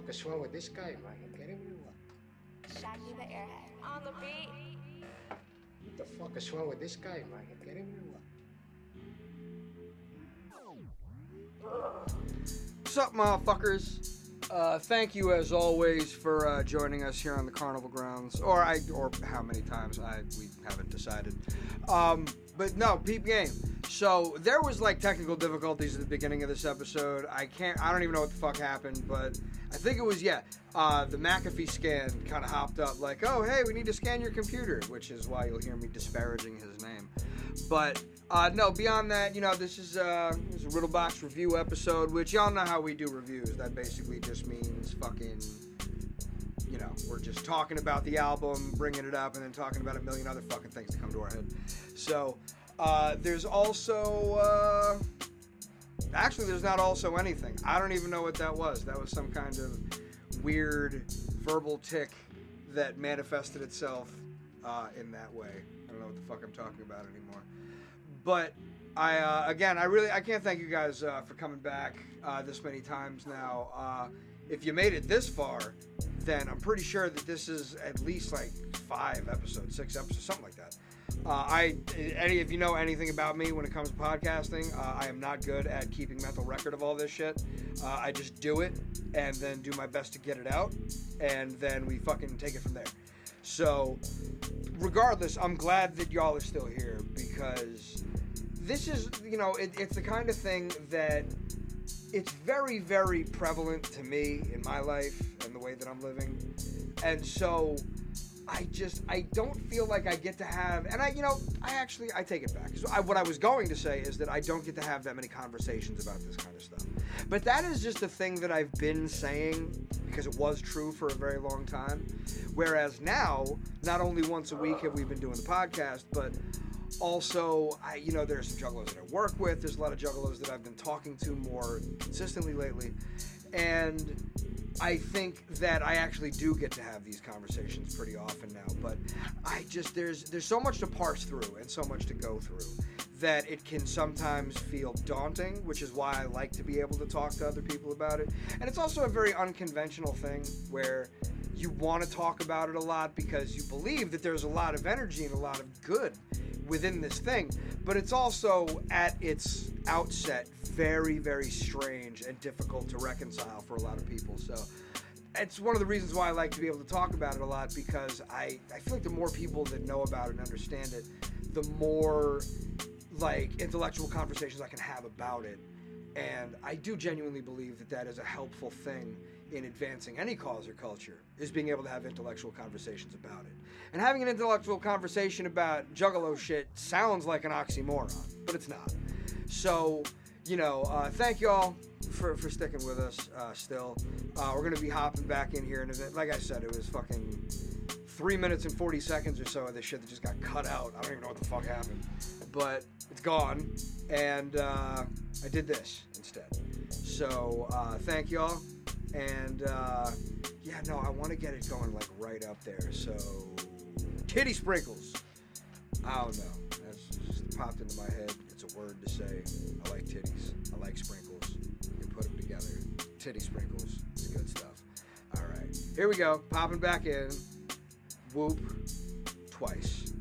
fuck is wrong with this guy, man? You kidding me or what? Shaggy the airhead. On the beat. What the fuck is wrong with this guy, man? You kidding me or what? What's up, motherfuckers? Uh, thank you as always for uh, joining us here on the carnival grounds, or I, or how many times I we haven't decided. Um, but no, peep game. So there was like technical difficulties at the beginning of this episode. I can't, I don't even know what the fuck happened, but I think it was yeah. Uh, the McAfee scan kind of hopped up like, oh hey, we need to scan your computer, which is why you'll hear me disparaging his name. But uh, no, beyond that, you know, this is, uh, this is a review episode, which y'all know how we do reviews. That basically just means fucking, you know, we're just talking about the album, bringing it up, and then talking about a million other fucking things that come to our head. So, uh, there's also, uh, actually, there's not also anything. I don't even know what that was. That was some kind of weird verbal tick that manifested itself uh, in that way. I don't know what the fuck I'm talking about anymore. But I uh, again, I really I can't thank you guys uh, for coming back uh, this many times now. If you made it this far, then I'm pretty sure that this is at least like five episodes, six episodes, something like that. Uh, I any if you know anything about me when it comes to podcasting, uh, I am not good at keeping mental record of all this shit. Uh, I just do it and then do my best to get it out, and then we fucking take it from there. So, regardless, I'm glad that y'all are still here because this is, you know, it, it's the kind of thing that it's very, very prevalent to me in my life and the way that I'm living. And so I just, I don't feel like I get to have, and I, you know, I actually, I take it back. So I, what I was going to say is that I don't get to have that many conversations about this kind of stuff. But that is just a thing that I've been saying because it was true for a very long time. Whereas now, not only once a week have we been doing the podcast, but also, I, you know, there's some juggalos that I work with. There's a lot of juggalos that I've been talking to more consistently lately. And I think that I actually do get to have these conversations pretty often now. But I just, there's, there's so much to parse through and so much to go through that it can sometimes feel daunting, which is why I like to be able to talk to other people about it. And it's also a very unconventional thing where you want to talk about it a lot because you believe that there's a lot of energy and a lot of good within this thing, but it's also at its outset very, very strange and difficult to reconcile for a lot of people. So it's one of the reasons why I like to be able to talk about it a lot because I, I feel like the more people that know about it and understand it, the more like intellectual conversations I can have about it. And I do genuinely believe that that is a helpful thing in advancing any cause or culture is being able to have intellectual conversations about it. And having an intellectual conversation about juggalo shit sounds like an oxymoron, but it's not. So, you know, uh, thank y'all for, for sticking with us uh, still. Uh, we're going to be hopping back in here. And like I said, it was fucking three minutes and 40 seconds or so of this shit that just got cut out. I don't even know what the fuck happened. But it's gone. And uh, I did this instead. So uh, thank y'all. And uh, yeah, no, I want to get it going like right up there. So titty sprinkles. I don't know. That's just popped into my head. It's a word to say. I like titties. I like sprinkles. You put them together. Titty sprinkles. It's good stuff. All right, here we go. Popping back in. Whoop twice.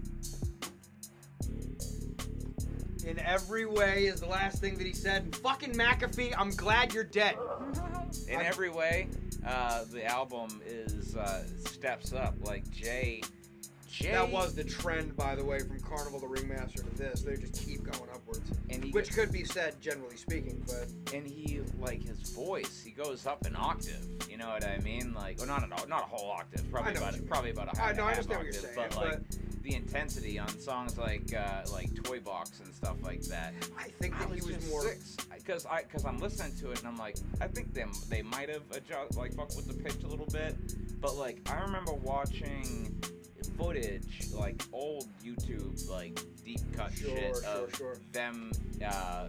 In every way is the last thing that he said. And fucking McAfee, I'm glad you're dead. In every way, uh, the album is uh, steps up. Like Jay, Jay. That was the trend, by the way, from Carnival to Ringmaster to this. They just keep going upwards, And he which could be said generally speaking, but and he like his voice. He goes up an octave. You know what I mean? Like, well, not at all, not a whole octave. Probably I about probably about a I half, know, I half understand what you're octave, saying, but like the intensity on songs like uh, like Toy Box and stuff like that. I think that I he was more. six because I because I'm listening to it and I'm like I think them they might have adjust like fuck with the pitch a little bit, but like I remember watching footage like old YouTube like deep cut Sure, shit sure, of sure. them uh,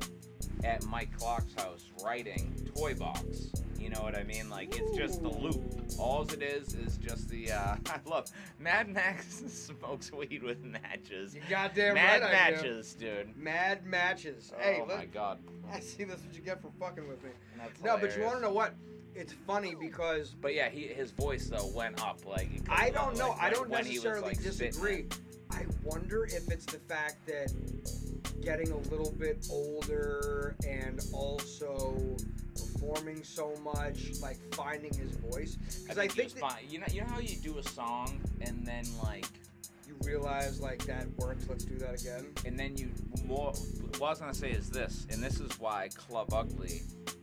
at Mike Clark's house writing Toy Box. You know what I mean? Like it's just the loop. All it is is just the. Uh, I love Mad Max smokes weed with matches. You goddamn Mad right I do. matches, dude. Mad matches. hey, oh look, my god. I see that's what you get for fucking with me. No, but you want to know what? it's funny because But yeah, he, his voice though went up like. I don't know. like, I don't he was, necessarily like, disagree. I wonder if it's the fact that getting a little bit older and also performing so much, like finding his voice. Because I, he think that. You know, you know how you do a song and then like, you realize like that works. Let's do that again. and then you more. What I was gonna say is this, and this is why Club Ugly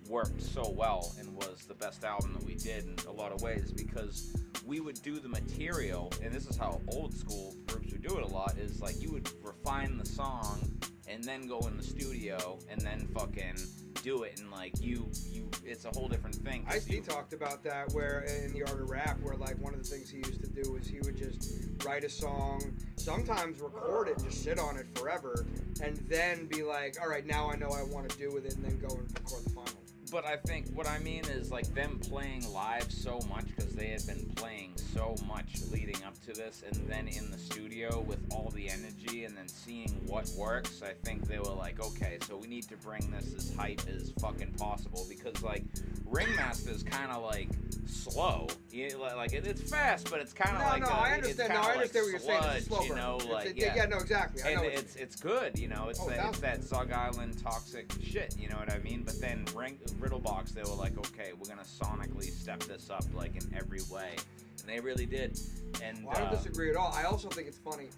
worked so well and was the best album that we did in a lot of ways because we would do the material, and this is how old school groups would do it a lot. Is like you would refine the song and then go in the studio and then fucking do it and like you you it's a whole different thing T talked about that where in the art of rap, where like one of the things he used to do is he would just write a song, sometimes record it, just sit on it forever, and then be like, all right, now I know I want to do with it, and then go and record the final. But I think what I mean is like them playing live so much because they had been playing so much leading up to this, and then in the studio with all the energy, and then seeing what works. I think they were like, okay, so we need to bring this as hype as fucking possible because like Ringmaster is kind of like slow. You like it, it's fast, but it's kind of no, like no, a- I uh, it's understand. No, I like understand what you're saying. It's slow you burn. know, It's- like it- yeah. yeah, no, exactly. I and know it's it's good, you know. It's Oh, that, it's that Zug Island toxic shit, you know what I mean? But then Ring, Riddlebox, they were like, okay, we're gonna sonically step this up like in every way, and they really did. And Well, I don't uh, disagree at all. I also think it's funny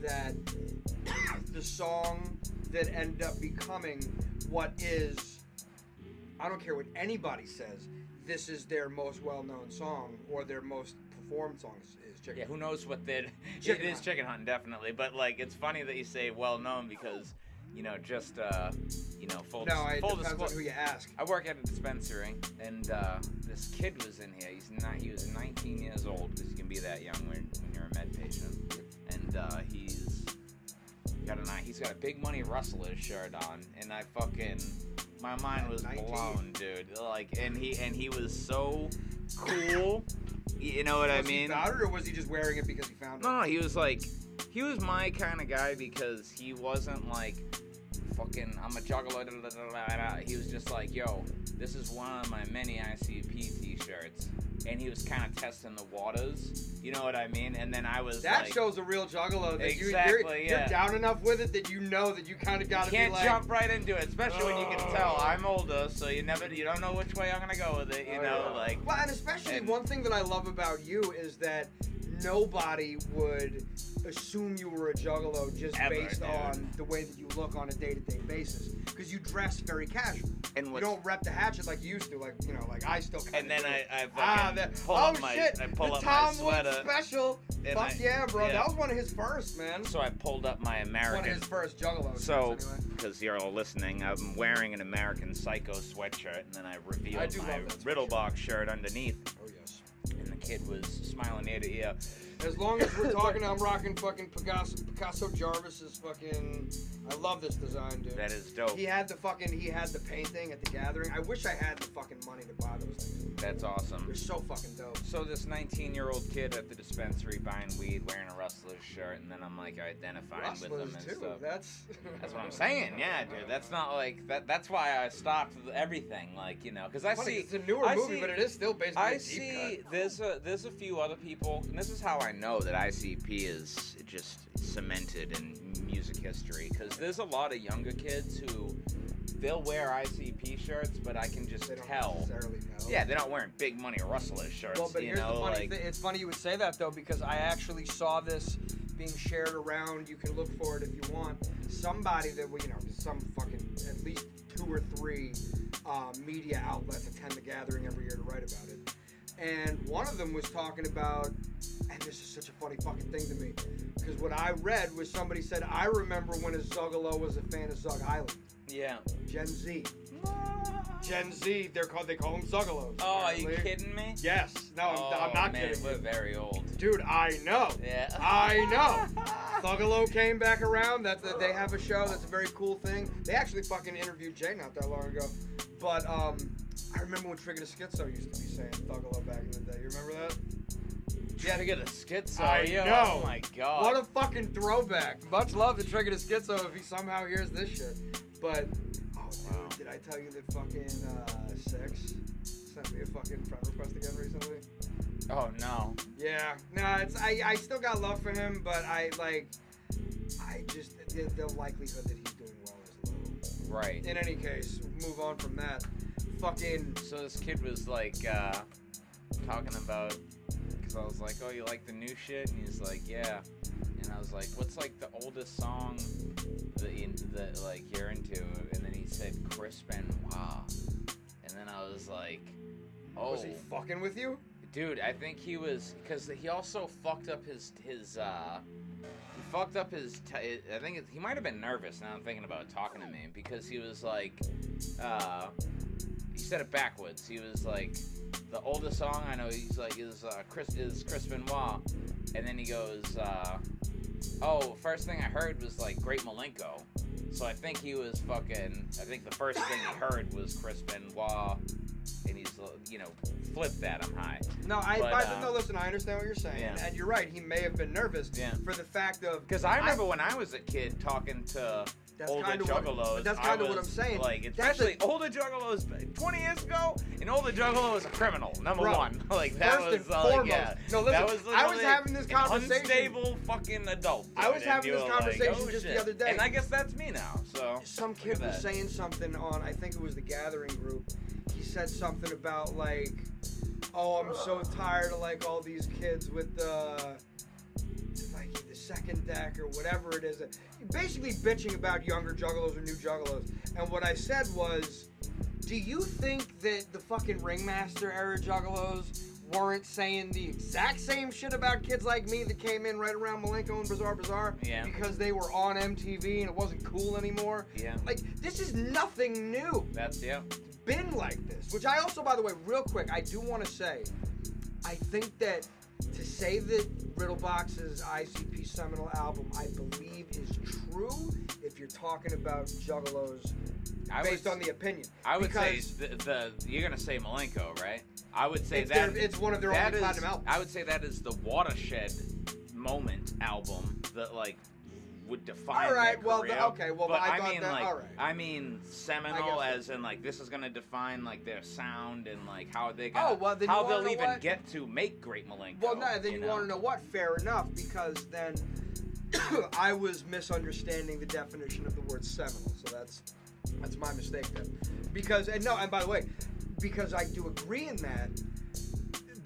that the song that ended up becoming what is, I don't care what anybody says, this is their most well known song or their most performed song is, is Chicken. yeah, who knows what they? It is Hunt. chicken hunting, definitely. But like, it's funny that you say well known because, you know, just uh, you know, full No, it full depends on who you ask. I work at a dispensary, and uh, this kid was in here. He's not. He was 19 years old because you can be that young when, when you're a med patient. And uh, he's got a he's got a big money rustler shirt on, and I fucking my mind was 19. blown, dude. Like, and he and he was so cool. You know what I Was he mean? about it or was he just wearing it because he found it? No, no, he was like, he was my kind of guy because he wasn't like, fucking, I'm a juggalo. da, da, da. He was just like, yo, this is one of my many ICP t-shirts. And he was kind of testing the waters. You know what I mean? And then I was That like, shows a real juggalo. That you, Exactly, you're, yeah. you're down enough with it that you know that you kind of got to be can't like, jump right into it, especially when you can Oh. tell I'm older, so you never, you don't know which way I'm gonna go with it. You Oh, know, yeah. like, Well, and especially and- one thing that I love about you is that nobody would assume you were a juggalo just Ever, based dude. on the way that you look on a day-to-day basis because you dress very casual. and You don't rep the hatchet like you used to, like you know, like I still. and then do. I, I ah, the, pull oh up my, shit, I pull the up Tom my sweater. special. Fuck I- yeah, bro, yeah. that was one of his first, man. So I pulled up my american One of his first juggalo. So, shirts, anyway. because you're all listening, I'm wearing an American Psycho sweatshirt, and then I revealed I my that sweatshirt. Riddlebox shirt underneath, kid was smiling ear to ear. As long as we're talking, I'm rocking fucking Picasso, Picasso Jarvis's fucking. I love this design, dude. That is dope. He had the fucking. He had the painting at the gathering. I wish I had the fucking money to buy those things. That's awesome. They're so fucking dope. So this 19-year-old kid at the dispensary buying weed, wearing a Rustler's shirt, and then I'm like identifying with Rustlers him and too. stuff. That's. That's what I'm saying. Yeah, dude. That's not like that. That's why I stopped everything. Like you know, because I Funny, see it's a newer I movie, see- but it is still based on I a deep see cut. there's a there's a few other people, and this is how I know that ICP is just cemented in music history. Because there's a lot of younger kids who they'll wear ICP shirts, but I can just They don't tell. necessarily know. Yeah, they're not wearing big money Rustler shirts. Well, but you here's know, the funny like thing. It's funny you would say that though, because I actually saw this being shared around. You can look for it if you want. Somebody that we, you know, some fucking at least two or three uh, media outlets attend the gathering every year to write about it. And one of them was talking about, and this is such a funny fucking thing to me, because what I read was somebody said, I remember when a Zuggalo was a fan of Zug Island. yeah. Gen Z. Gen Z, they're called, they call them Zuggalos. Oh, are you apparently. kidding me? Yes. No, I'm, oh, I'm not man, kidding. We're very old. Dude, I know. Yeah. I know. Thuggalo came back around. That's a, they have a show. That's a very cool thing. They actually fucking interviewed Jay not that long ago. But um, I remember when Trigger the Schizo used to be saying Thuggalo back in the day. You remember that? Yeah, to get a schizo. I yo, know. Oh my god. What a fucking throwback. Much love to Trigger the Schizo if he somehow hears this shit. But. Did I tell you that fucking uh, Six sent me a fucking friend request again recently. Oh no. Yeah, no, it's I, I still got love for him, but I like, I just the, the likelihood that he's doing well is low. Right. In any case, move on from that. Fucking So this kid was like uh, talking about because I was like, "Oh, you like the new shit?" And he's like, "Yeah." And I was like, "What's like the oldest song that you, that like you're into?" And then he said Chris Benoit. And then I was like, "Oh, was he fucking with you? dude, I think he was because he also fucked up his his uh." He fucked up his. T- I think it, he might have been nervous. Now I'm thinking about talking to me because he was like, uh, he said it backwards. He was like, the oldest song I know. He's like is uh, Chris is Chris Benoit, and then he goes, uh, oh, first thing I heard was like Great Milenko. So I think he was fucking. I think the first thing he heard was Chris Benoit, and he's uh, you know flipped that. I'm high. No, I, But, I uh, no. Listen, I understand what you're saying, Yeah. and you're right. He may have been nervous Yeah. for the fact of Because I remember when I was a kid talking to That's older kinda what- juggalos. but that's I kinda what I'm saying. Like, That's especially the- older juggalos 20 years ago, an older juggalo was a criminal, number Bro, one. Like, that first was and uh, foremost. yeah. No, listen, that was I was having this conversation- unstable fucking adult. I was having this were like, conversation oh, just the other day. And I guess that's me now, so. some kid was saying something on I think it was the gathering group. He said something about like, oh, I'm so tired of like all these kids with the like the second deck or whatever it is. Basically bitching about younger juggalos or new juggalos. And what I said was, do you think that the fucking ringmaster era juggalos weren't saying the exact same shit about kids like me that came in right around Milenko and Bizaar Bizaar Yeah. because they were on MTV and it wasn't cool anymore? Yeah. Like this is nothing new. That's, yeah. Been like this. Which I also, by the way, real quick, I do want to say, I think that to say that Riddlebox's ICP seminal album, I believe, is true if you're talking about Juggalos I based would, on the opinion. I would say the, the you're gonna say Milenko, right? I would say it's, that their- it's one of their only is- platinum albums. I would say that is the watershed moment album that like would define All right, their well, the- okay, well, but I I, mean that- like all right. I mean seminal as in like this is gonna define like their sound and like how they oh, gonna Oh, well, then you how they'll even what? get to make great Milenko. Well, no, then you, know? want to know what? Fair enough, because then I was misunderstanding the definition of the word seminal. So that's that's my mistake then. Because and no, and by the way, because I do agree in that,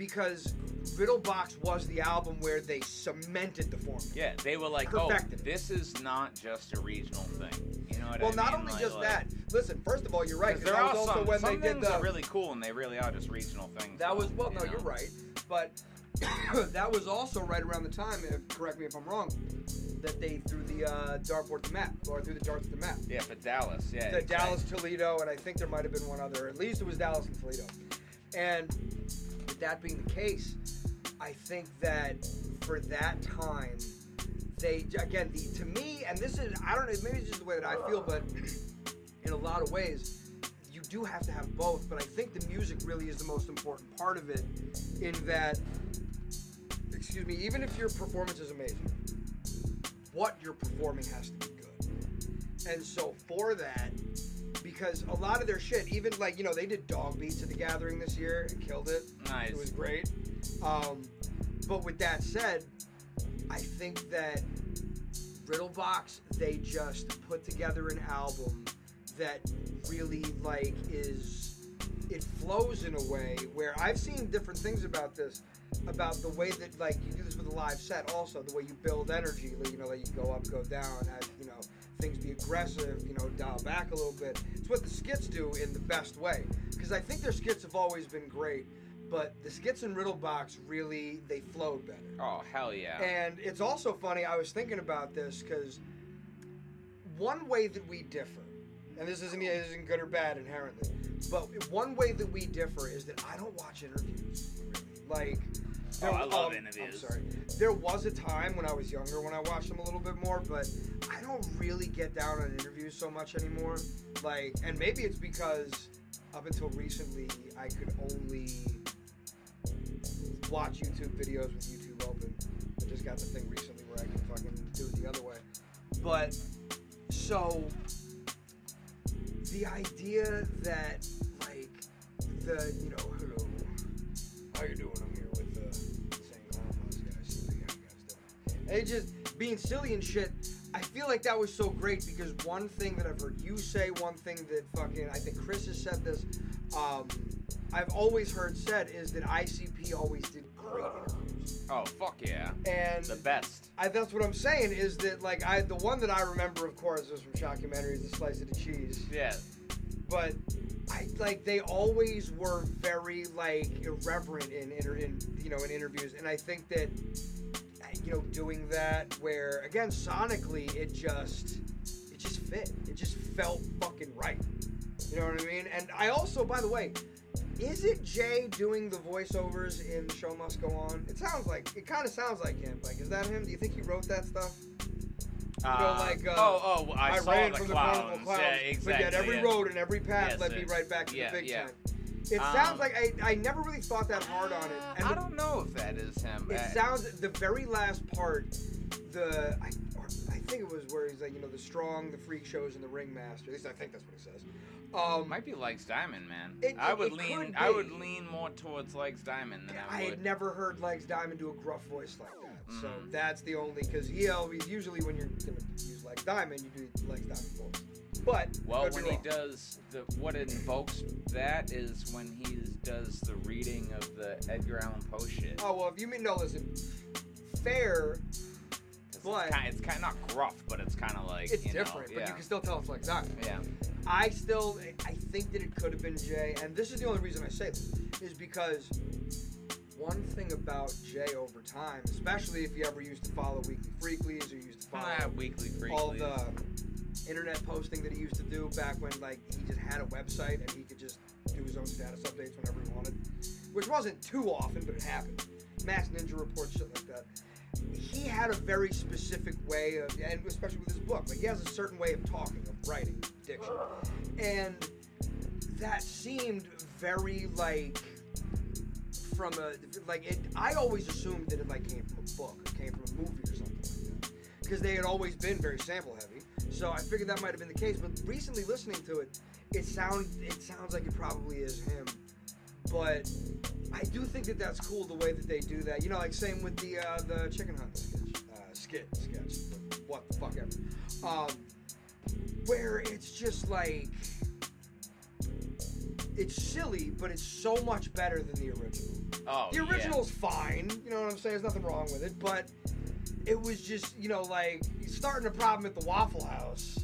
because Riddlebox was the album where they cemented the formula. Yeah, they were like, Perfected oh, it. this is not just a regional thing. You know what Well, I not only Like- just like- that. Listen, first of all, you're right. 'cause 'cause there that are was also some, when some they did things the are really cool and they really are just regional things. That was well, you no, know? you're right, but that was also right around the time. If, correct me if I'm wrong. That they threw the uh, dartboard to map, or threw the darts to the map. Yeah, for Dallas, yeah. The. Dallas, Toledo, and I think there might have been one other. At least it was Dallas and Toledo. And that being the case, I think that for that time, they again the, to me, and this is I don't know, maybe it's just the way that I feel, but in a lot of ways, you do have to have both. But I think the music really is the most important part of it. In that, excuse me, even if your performance is amazing, what you're performing has to be. And so for that, because a lot of their shit, even like you know, they did dog beats at the gathering this year and killed it. Nice. It was great. Um, but with that said, I think that Riddlebox they just put together an album that really like is it flows in a way where I've seen different things about this about the way that like you do this with a live set also the way you build energy you know like you go up go down have you know things be aggressive you know dial back a little bit it's what the skits do in the best way because I think their skits have always been great but the skits in Riddlebox really they flowed better Oh hell yeah! and it's also funny, I was thinking about this because one way that we differ, and this isn't, isn't good or bad inherently, but one way that we differ is that I don't watch interviews. Really. Like, Oh, I love um, interviews. I'm sorry. There was a time when I was younger when I watched them a little bit more, but I don't really get down on interviews so much anymore. Like, and maybe it's because up until recently I could only watch YouTube videos with YouTube open. I just got the thing recently where I can fucking do it the other way. But so the idea that like the you know It just being silly and shit. I feel like that was so great because one thing that I've heard you say, one thing that fucking I think Chris has said this. Um, I've always heard said is that ICP always did great interviews, Oh fuck yeah, and the best. I, that's what I'm saying is that like I the one that I remember of course was from Shockumentaries, the slice of the cheese, Yeah, but I like they always were very like irreverent in inter, in you know in interviews, and I think that you know doing that where again sonically it just it just fit, it just felt fucking right. You know what I mean? And I also, by the way, is it Jay doing the voiceovers in The Show Must Go On? It sounds like it kind of sounds like him. Like, is that him? Do you think he wrote that stuff? uh, like, uh, oh oh, I, saw ran the from the clowns. carnival clowns, Yeah, exactly. but yet every yeah. road and every path Yes, led me right back to yeah, the big yeah. time. It Um, sounds like I, I never really thought that hard on it. And I the- don't know if that is him. It Uh, sounds the very last part, the I, or I think it was where he's like you know the strong, the freak shows, and the ringmaster. At least I think that's what he says. Um, Might be Legs Diamond, man. It- I would lean. I would lean more towards Legs Diamond than I, I would. had never heard Legs Diamond do a gruff voice like that, so Mhm. that's the only because he always usually when you're gonna use Legs Diamond, you do Legs Diamond voice. But well, when he wrong. does the what invokes that is when he does the reading of the Edgar Allan Poe shit. Oh well, if you mean no, listen, fair. but- it's kind, it's kind of not gruff, but it's kind of like It's you know, different, but yeah. you can still tell it's like that. yeah. I still, I think that it could have been Jay, and this is the only reason I say this, is because one thing about Jay over time, especially if you ever used to follow Weekly Freaklies or used to follow Ah, weekly freakly. all the internet posting that he used to do back when like he just had a website and he could just do his own status updates whenever he wanted, which wasn't too often, but it happened. Mass Ninja Report, shit like that. He had a very specific way of, and especially with his book, like he has a certain way of talking, of writing, diction, and that seemed very like from a like it. I always assumed that it like came from a book, or came from a movie or something like that, because they had always been very sample heavy. So I figured that might have been the case. But recently listening to it, it sound it sounds like it probably is him. But I do think that that's cool the way that they do that. You know, like same with the uh, the chicken hunt sketch, uh, skit sketch, what the fuck ever. Um, where it's just like it's silly, but it's so much better than the original. oh, The original's fine, you know what I'm saying? There's nothing wrong with it, but it was just, you know, like starting a problem at the Waffle House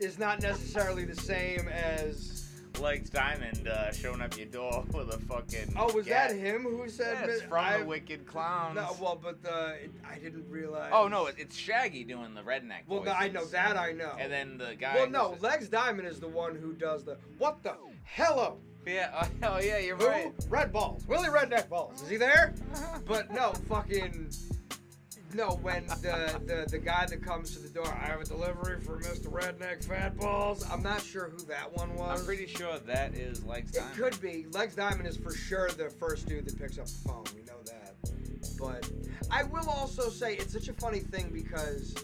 is not necessarily the same as. Legs Diamond uh, showing up your door with a fucking. Oh, was cat. that him who said? Yeah, it's from I- the Wicked Clowns. No, well, but the it, I didn't realize. oh no, it- it's Shaggy doing the redneck. Well, no, I know that I know. And then the guy. well, no, says- Legs Diamond is the one who does the what the hello. Yeah. Oh yeah, you're Who? right. Red balls. Willie Redneck balls. Is he there? But no, fucking. No, when the, the the guy that comes to the door, I have a delivery for Mr. Redneck Fat Balls. I'm not sure who that one was. I'm pretty sure that is Legs It Diamond. could be. Legs Diamond is for sure the first dude that picks up the phone. We know that. But I will also say it's such a funny thing because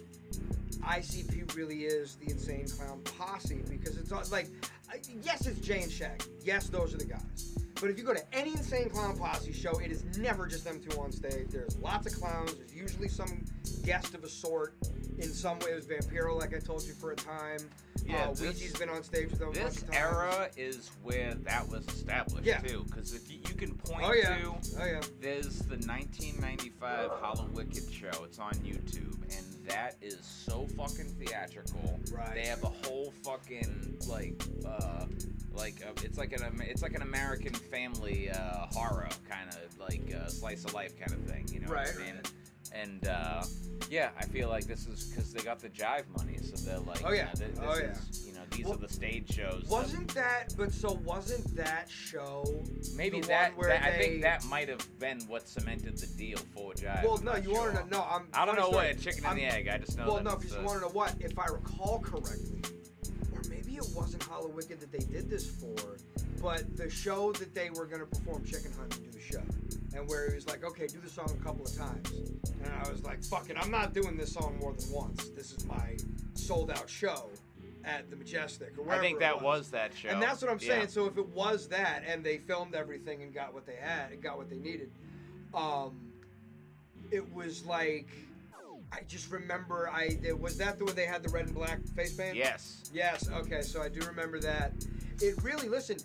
ICP really is the Insane Clown Posse because it's all- like, yes, it's Jay and Shaggy. Yes, those are the guys. But if you go to any Insane Clown Posse show, it is never just them two on stage. There's lots of clowns. There's usually some guest of a sort. In some way, it was Vampiro, like I told you for a time. Yeah, uh, this- Ouija's been on stage with them This of times. era is where that was established Yeah. too, because if you, you can point Oh yeah. to Oh yeah. there's the 1995 Hallowicked show. It's on YouTube, and that is so fucking theatrical. Right. They have a whole fucking like, uh, like uh, it's like an it's like an American family uh, horror kind of like uh, slice of life kind of thing. You know Right, what I mean? And uh, yeah, I feel like this is because they got the jive money, so they're like, Oh, you yeah. know, th- this Oh, yeah. is, you know, these Well, are the stage shows. Wasn't that? But so wasn't that show? Maybe the that, that I think that might have been what cemented the deal for Jive. Well, I'm no, you want to know? No, I'm. I don't know what chicken and the I'm- egg. I just know. Well, no, because uh, you want to know what? If I recall correctly, it wasn't Hallowicked that they did this for, but the show that they were going to perform Chicken Hunt and do the show, and where he was like, okay, do the song a couple of times, and I was like, fuck it, I'm not doing this song more than once. This is my sold out show at the Majestic or I think that was that show. And that's what I'm Yeah. saying. So if it was that, and they filmed everything and got what they had, and got what they needed, um, it was like I just remember I was that the one they had the red and black face paint. Yes. Yes. Okay. So I do remember that. It really listen.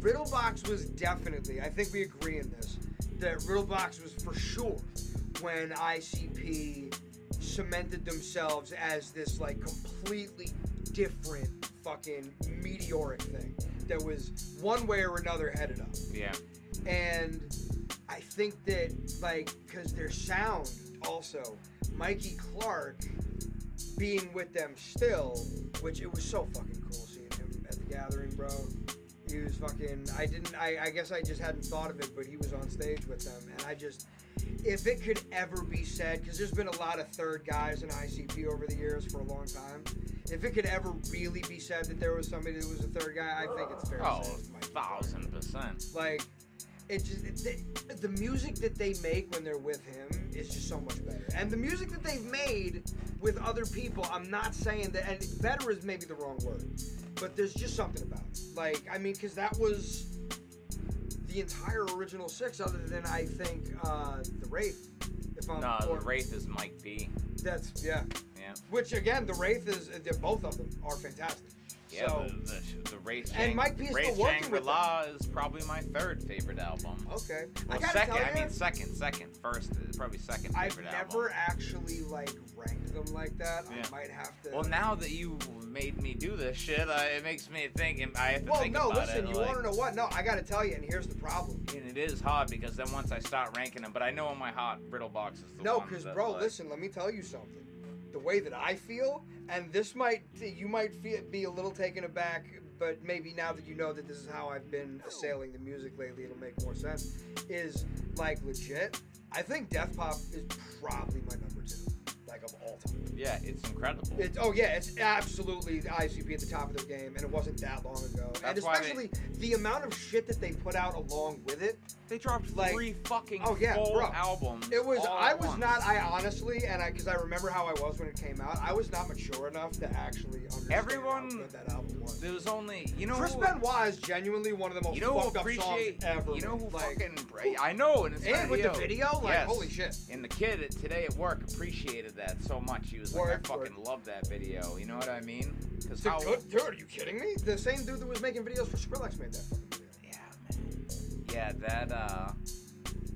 Riddlebox was definitely. I think we agree in this. That Riddlebox was for sure when ICP cemented themselves as this like completely different fucking meteoric thing that was one way or another headed up. Yeah. And I think that like because their sound also, Mikey Clark being with them still, which it was so fucking cool seeing him at the gathering, bro. He was fucking. I didn't. I, I guess I just hadn't thought of it, but he was on stage with them, and I just. If it could ever be said, because there's been a lot of third guys in ICP over the years for a long time. If it could ever really be said that there was somebody that was a third guy, I think it's fair Oh, to say. it's Mikey Clark. thousand percent. Like, it just it, the, the music that they make when they're with him is just so much better. And the music that they've made with other people, I'm not saying that, and better is maybe the wrong word, but there's just something about it. Like, I mean, because that was the entire original six, other than I think uh, the Wraith. If I'm No, or- the Wraith is Mike P. That's yeah. Yeah. Which again, the Wraith is both of them are fantastic. Yeah, so, the, the, the Wraith And Shang- Mike P is Wraith still working with Shangri-La is probably my third favorite album. okay. I Well, gotta second, tell I mean second, second. First, is probably second favorite I've never album. actually like ranked them like that. Yeah. I might have to. Well, now that you made me do this shit, uh, it makes me think. and I have to Well, think no, about listen. it. You like, want to know what? No, I got to tell you, and here's the problem. And it is hard because then once I start ranking them, but I know in my heart, Riddlebox is the No, one. because bro, like- listen. Let me tell you something. The way that I feel, and this might you might feel, be a little taken aback, but maybe now that you know that this is how I've been assailing the music lately, it'll make more sense. Is like legit. I think Death Pop is probably my number two, like of all time. Yeah, it's incredible. It's oh yeah, it's absolutely the ICP at the top of their game, and it wasn't that long ago. and That's why they- especially the amount of shit that they put out along with it. they dropped like- three fucking Oh, yeah, full bro. albums. It was I was once. not I honestly, and I because I remember how I was when it came out. I was not mature enough to actually understand Everyone- how good that album was. There was only you know Chris Benoit is genuinely one of the most You know fucked up songs ever. You know who like, fucking I know and it's and with the video, like Yes. holy shit. And the kid today at work appreciated that so much. He was Word, like, I fucking love that video. You know what I mean? Because how good dude. Are you kidding me? The same dude that was making videos for Skrillex made that fucking video. Yeah, man. Yeah, that uh,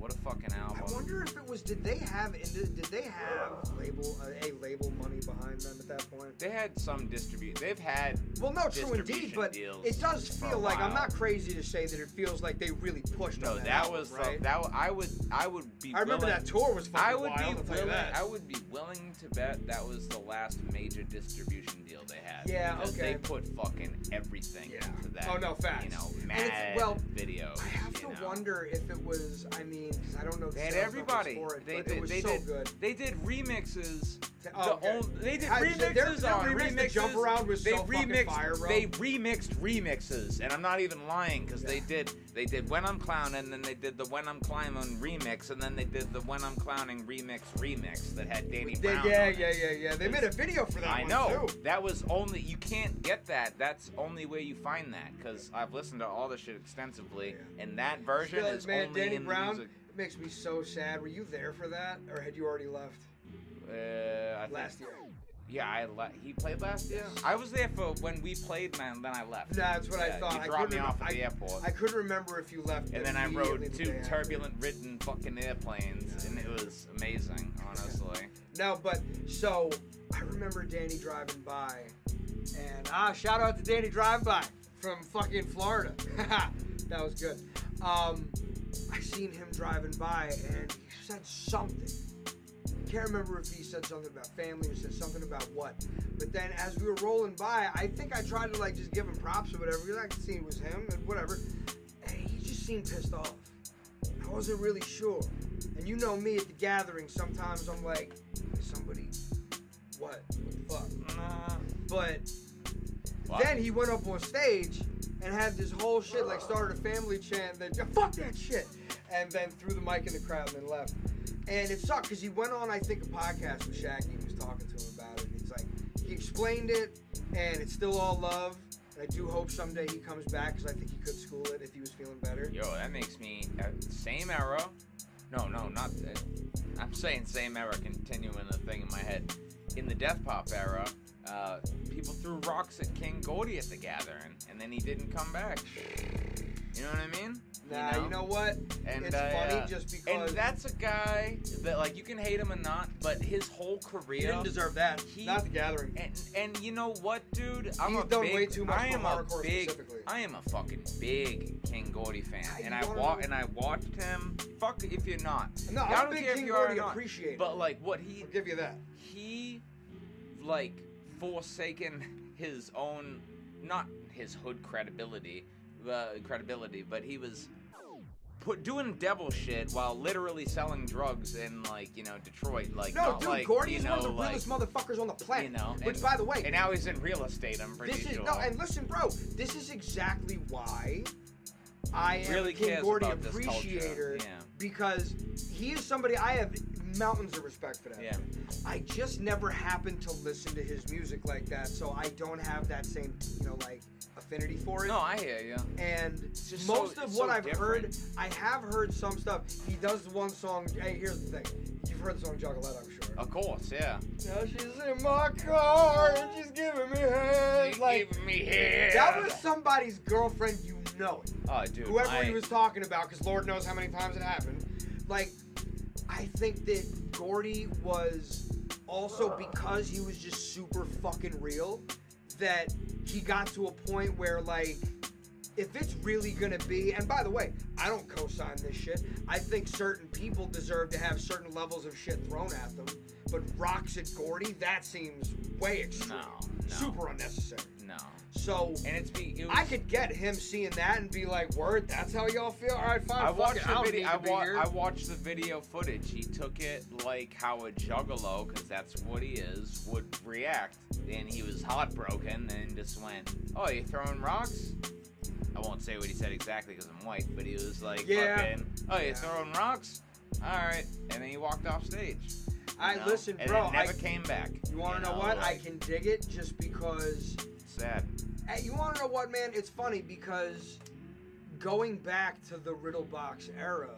what a fucking album. I wonder if it was. Did they have? Did they have label a, a label money behind them at that point? They had some distribute. They've had Well, no, true indeed, but it does feel like I'm not crazy to say that it feels like they really pushed. no. on That, that, album, was the- right. that. I would I would be. I remember willing, that tour was fucking I would wild. Be willing. I would be willing to bet that was the last major distribution deal they had. Yeah, because okay. They put fucking everything Yeah. into that. Oh, no, facts. You know, mad well, video. I have to know. wonder if it was. I mean, 'cause I don't know. The They had everybody. It, they did. it they so did. good. They did remixes. Oh, the okay. own, they did I- their- remixes their on remix, the remixes. Jump Around was they so remixed. fire, bro. They remixed remixes, and I'm not even lying because they did. They did When I'm Clowning, and then they did the When I'm Clowning remix, and then they did the When I'm Clowning remix remix that had Danny They- Brown. yeah, yeah, yeah, yeah. They made a video for that I know too. that was only you can't get that. That's only way you find that because I've listened to all the shit extensively, Yeah. and that version Still, is man, only Danny in Brown the music. It makes me so sad. Were you there for that, or had you already left Uh, I think- last year? Yeah, I le- he played last year. I was there for when we played, man. Then I left. Nah, that's what I Yeah, thought. You I dropped me couldn't off rem- at the airport, I couldn't remember if you left. and then I rode two turbulent-ridden fucking airplanes, and it was amazing, honestly. No, but so I remember Danny driving by, and ah, shout out to Danny driving by from fucking Florida. that was good. Um, I seen him driving by, and he said something. I Can't remember if he said something about family or said something about what. But then as we were rolling by, I think I tried to like just give him props or whatever. Because I could see it was him and whatever. And he just seemed pissed off. I wasn't really sure. And you know me at the gathering, sometimes I'm like, somebody, what? What the fuck? Nah. But then he went up on stage and had this whole shit, like started a family chant, then fuck that shit, and then threw the mic in the crowd and then left. And it sucked because he went on, I think, a podcast with Shaggy and was talking to him about it. He's like, he explained it, and it's still all love. And I do hope someday he comes back because I think he could school it if he was feeling better. Yo, that makes me uh, same era. No, no, not that. I'm saying same era, continuing the thing in my head. In the Death Pop era, uh, people threw rocks at King Gordy at the gathering, and then he didn't come back. You know what I mean? Nah, you know, what? And, it's uh, funny yeah. just because. And that's a guy that, like, you can hate him or not, but his whole career. he didn't deserve that. He- Not the gathering. And and you know what, dude? I'm He's a done big, way too much I for am a big, specifically. I am a fucking big King Gordy fan, Ah, and I wa- and I watched him. Fuck if you're not. No, I I'm don't a big care if King you are or Gordy not. appreciator. But like what he I'll give you that. he like forsaken his own not his hood credibility uh, credibility but he was put doing devil shit while literally selling drugs in like you know Detroit like No, dude, like, Gordy you is know, one of the like, realest motherfuckers on the planet. you know Which, and- by the way, and now he's in real estate I'm pretty this is sure no. And listen, bro, this is exactly why I am Really a King Gordy about this culture, appreciator yeah. because he is somebody I have mountains of respect for that. Yeah. I just never happened to listen to his music like that, so I don't have that same, you know, like affinity for it. no I hear you And just most so- of what so I've heard. I have heard some stuff. He does one song. Hey, here's the thing. You've heard the song Juggalette, I'm sure. of course yeah Now she's in my car and she's giving me head. Like Give me here that was somebody's girlfriend. You know it. oh dude Whoever I, he was talking about, because Lord knows how many times it happened. Like, I think that Gordy was also uh. because he was just super fucking real. That he got to a point where like. If it's really gonna be, and by the way, I don't co-sign this shit. I think certain people deserve to have certain levels of shit thrown at them. But rocks at Gordy, that seems way extreme, No, no. super unnecessary. No So and it's be it was, I could get him seeing that and be like, "Word, that's how y'all feel." All right, fine. I watched it. the video. I, wa- I watched the video footage. He took it like how a juggalo, because that's what he is, would react. And he was heartbroken and just went, "Oh, you throwing rocks?" I won't say what he said exactly because I'm white, but he was like, Yeah. fucking, "Oh, you Yeah. throwing rocks?" All right, and then he walked off stage. I you know? listen, and bro. It never I, came back. you want to know, what? I can dig it just because. Sad. Hey, you want to know what, man? It's funny because going back to the Riddle Box era,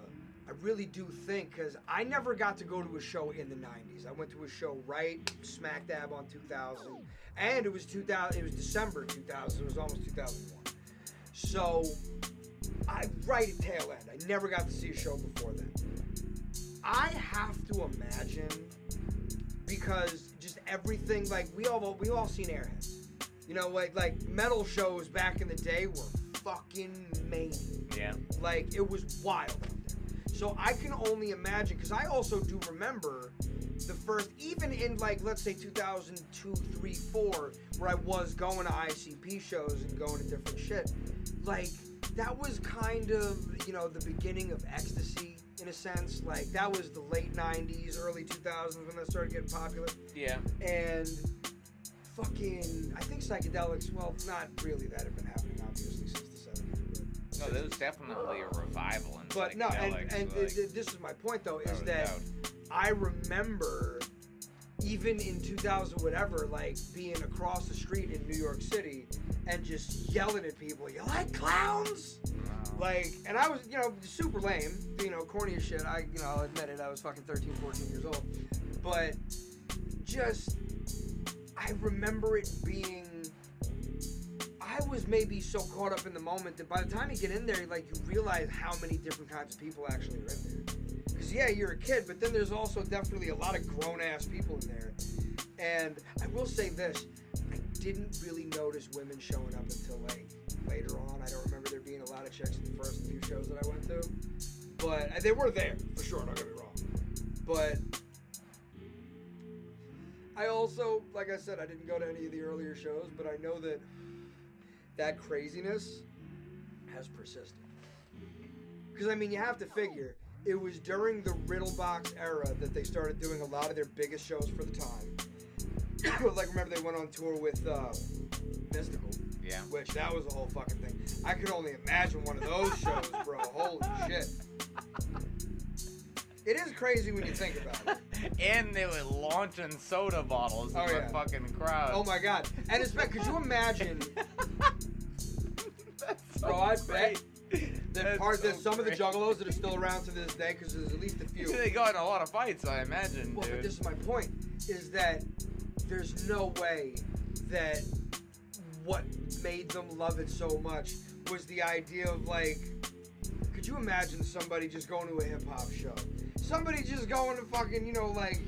I really do think because I never got to go to a show in the '90s. I went to a show right smack dab on 2000, and it was 2000. It was December 2000. It was almost 2001. So, I right at tail end. I never got to see a show before then. I have to imagine because just everything like we all we all seen Airheads. You know, like like metal shows back in the day were fucking mania. Yeah. Like it was wild. So I can only imagine because I also do remember the first, even in like let's say 2002, 3, 4, where I was going to ICP shows and going to different shit. Like that was kind of you know the beginning of ecstasy in a sense. Like that was the late 90s, early 2000s when that started getting popular Yeah. and fucking I think psychedelics. Well, not really that have been happening obviously since the seventies. No, there was definitely a revival in But no, and, and like, th- th- this is my point though, is that doubt. I remember even in 2000 whatever, like being across the street in New York City and just yelling at people, "You like clowns?" Like, and I was, you know, super lame, you know, corny as shit. I, you know, I'll admit it. I was fucking 13, 14 years old, but just, I remember it being. I was maybe so caught up in the moment that by the time you get in there, like you realize how many different kinds of people actually are in there. Because yeah, you're a kid, but then there's also definitely a lot of grown ass people in there. And I will say this: I didn't really notice women showing up until like later on. I don't remember there being a lot of chicks in the first few shows that I went to, but they were there for sure. Don't get me wrong, but. I also, like I said, I didn't go to any of the earlier shows, but I know that that craziness has persisted. Because I mean, you have to figure it was during the Riddle Box era that they started doing a lot of their biggest shows for the time. like remember they went on tour with uh, Mystikal, Yeah. which that was a whole fucking thing. I could only imagine one of those shows, bro. Holy shit! It is crazy when you think about it. and they were launching soda bottles in Oh, the fucking crowd. Oh my god! And it's could you imagine That's Bro, I bet great. that part so that some of the juggalos that are still around to this day, because there's at least a few. they got in a lot of fights, I imagine, Well, but this is my point: is that there's no way that what made them love it so much was the idea of like, could you imagine somebody just going to a hip hop show? Somebody just going to fucking, you know, like,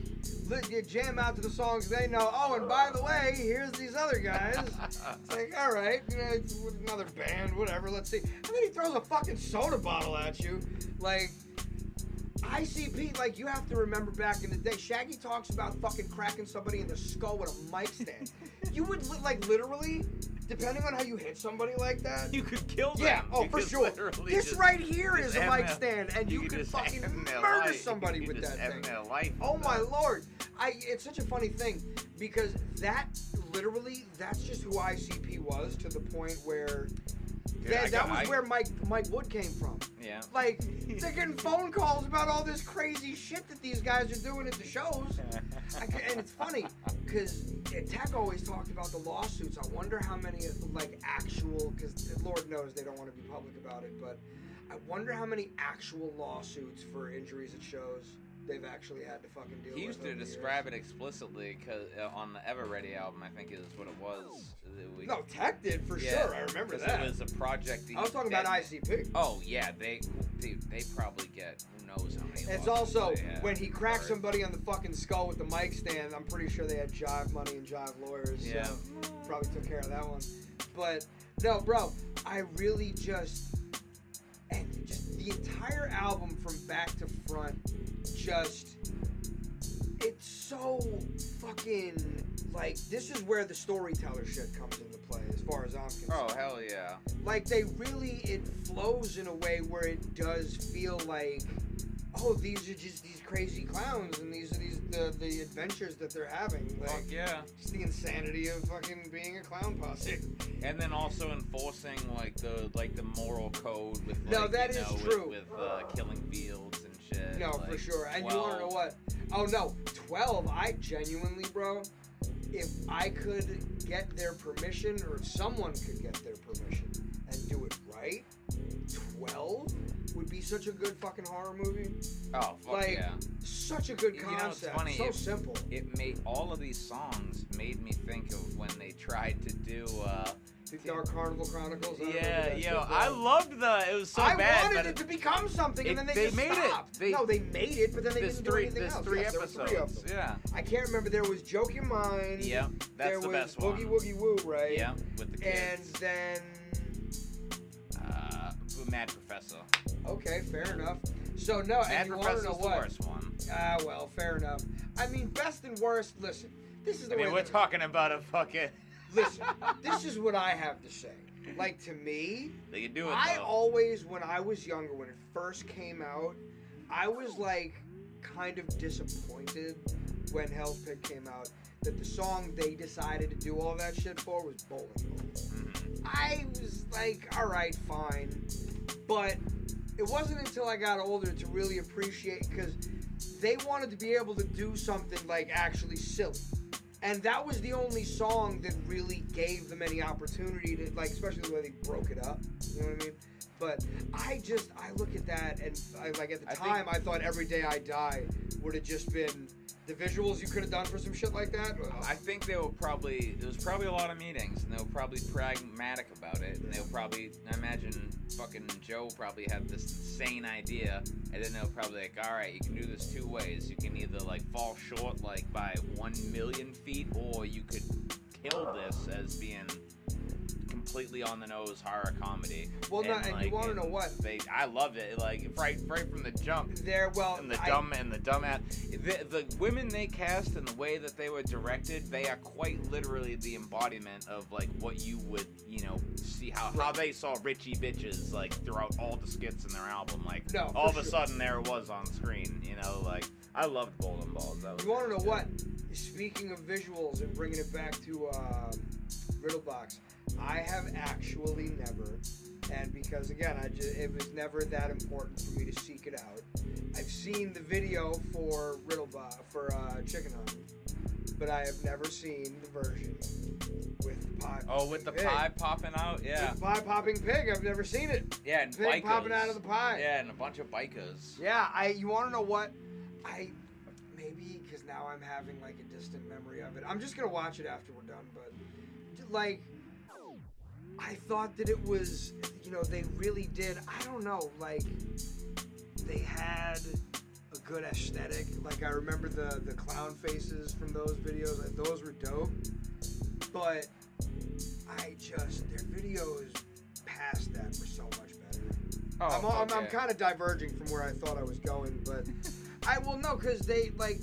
let you jam out to the songs they know. Oh, and by the way, here's these other guys. It's like, all right, you know, it's another band, whatever. Let's see. And then he throws a fucking soda bottle at you, like. ICP, like you have to remember back in the day, Shaggy talks about fucking cracking somebody in the skull with a mic stand. you would li- like literally, depending on how you hit somebody like that. you could kill them. yeah, oh You for sure. This right here is a mic stand, and you, could could fucking murder somebody You with that thing. life Oh my lord! I it's such a funny thing because that literally that's just who ICP was to the point where that, I that was I- where Mike Mike Wood came from. Yeah. Like they're getting phone calls about all this crazy shit that these guys are doing at the shows. I and it's funny because Tech always talked about the lawsuits. I wonder how many like actual because Lord knows they don't want to be public about it, but I wonder how many actual lawsuits for injuries at shows they've actually had to fucking deal with. He used to describe years. it explicitly cause, uh, on the Everready album, I think is what it was. that we- No, Tech did for Yeah, sure. I remember that. It was a project. I was talking about ICP. Oh yeah, they, they they probably get who knows how many. It's also when he cracked somebody on the fucking skull with the mic stand. I'm pretty sure they had Jive Money and Jive Lawyers. Yeah. So probably took care of that one. But no, bro, I really just and just the entire album from back to front, just it's so fucking like this is where the storyteller shit comes into play as far as I'm concerned. Oh hell yeah! Like they really, it flows in a way where it does feel like, oh, these are just these crazy clowns, and these are these the the adventures that they're having. Fuck Like yeah! just the insanity of fucking being a clown posse. And then also enforcing like the like the moral code with like, No, that is know, true. with, uh, killing fields shit. No, for sure. And you want to know what? Oh no, twelve. I genuinely, bro. If I could get their permission, or if someone could get their permission and do it right, twelve would be such a good fucking horror movie. Oh fuck like, yeah! Such a good You know, it's concept. funny, so if- simple. It made all of these songs made me think of when they tried to do. uh Dark Carnival Chronicles. I Yeah, yo, I loved the. It was so I bad, I wanted it to become something, it- and then they, they just made it. stopped. They- no, they made it, but then they didn't three, do anything else. three Yes, there were three of them. Yeah, I can't remember. There was Joke Your Mind. yeah, that's there the was best one. Boogie. Woogie Woo, right? Yeah, with the kids. And then, uh, Mad Professor. okay, fair enough. So no, Mad and you want to know the what? worst one. Ah, well, fair enough. I mean, best and worst. Listen, this is the I mean, we're talking about a fucking. Listen, this is what I have to say. Like to me, They can do it. I though. always, when I was younger, when it first came out, I was like kind of disappointed when Hell's Pit came out that the song they decided to do all that shit for was Bowling Ball. Mhm. I was like, all right, fine. But it wasn't until I got older to really appreciate because they wanted to be able to do something like actually silly. And that was the only song that really gave them any opportunity to, like, especially the way they broke it up. You know what I mean? But I just, I look at that and, I, like, at the I think- time, I thought Every Day I Die would have just been the visuals you could have done for some shit like that. I think they were probably there was probably a lot of meetings and they were probably pragmatic about it and they were probably I imagine fucking Joe probably had this insane idea and then they were probably like all right you can do this two ways you can either like fall short like by one million feet or you could kill this as being completely on the nose horror comedy Well, no, and you wanna know what? they I loved it like right right from the jump there, well, and the I- dumb and the dumbass. The, the women they cast and the way that they were directed, they are quite literally the embodiment of like what you would, you know, see how how they saw Richie bitches like throughout all the skits in their album. Like No, all of a sure. sudden there it was on screen. You know, like I loved Bowling Balls. That was You want to know what? Speaking of visuals and bringing it back to um, Riddlebox, I have actually never, and because again, I just, it was never that important for me to seek it out. I've seen the video for Riddlebox for uh, Chicken Hunt, but I have never seen the version with the pie. Oh, with the pig. pie popping out, yeah, With the pie popping pig. I've never seen it. yeah, and Pig bikers. popping out of the pie. Yeah, and a bunch of bikers. Yeah, I. You want to know what? I maybe because now I'm having like a distant memory of it. I'm just gonna watch it after we're done, but like I thought that it was, you know, they really did. I don't know, like they had a good aesthetic. Like I remember the the clown faces from those videos. Like, those were dope, but I just their videos past that were so much better. Oh, I'm, I'm, I'm kind of diverging from where I thought I was going, but I will know because they like